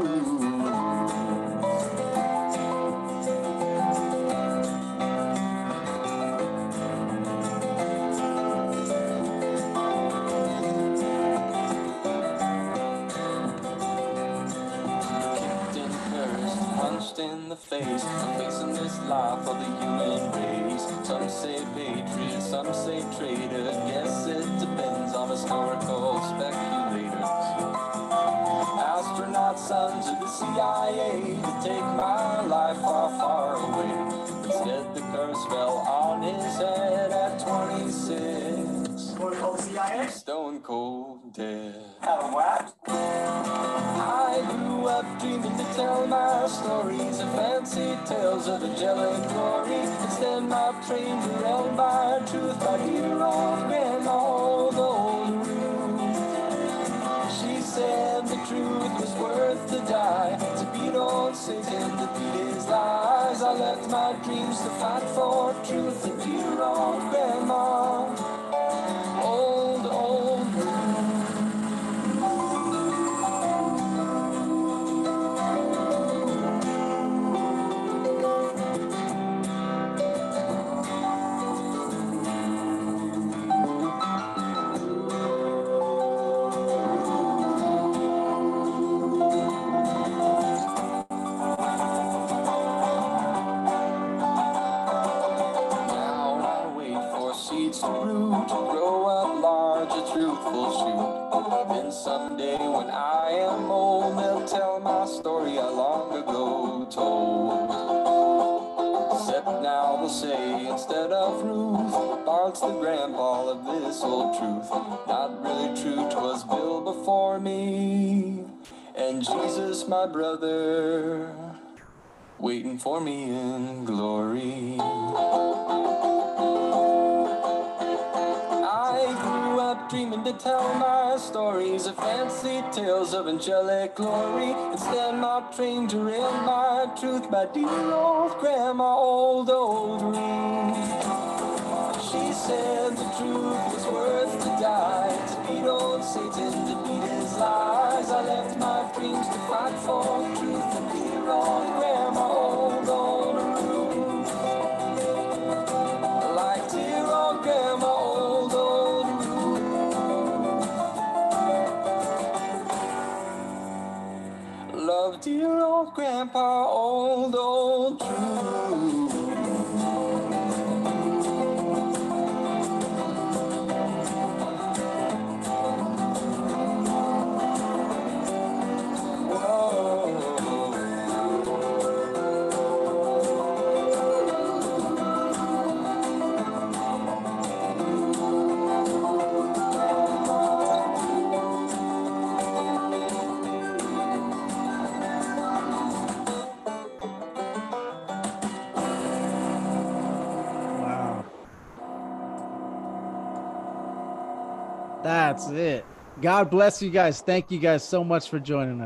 Smashed in the face. I'm facing this life of the human race. Some say patriot, some say traitor. Guess it depends on historical speculators. Astronaut sons of the CIA to take my life far, far away. Instead, the curse fell on his head at 26. Stone cold dead. I grew up dreaming to tell my stories of fancy tales of angelic glory. Instead, my train derailed by truth by dear old grandma, old, old Ruth. She said the truth was worth the die. To beat old Satan, to beat his lies. I left my dreams to fight for truth. And dear old grandma, truth. Not really true, twas Bill before me, and Jesus my brother, waiting for me in glory. I grew up dreaming to tell my stories of fancy tales of angelic glory. Instead, my train derailed my truth by dear old grandma, old, old Ruth. She said the truth was worth to die. To beat old Satan, to beat his lies. I left my dreams to fight for truth. And dear old grandma, old, old Ruth. Like dear old old, old. Love dear old grandpa, old, old That's it. God bless you guys. Thank you guys so much for joining us.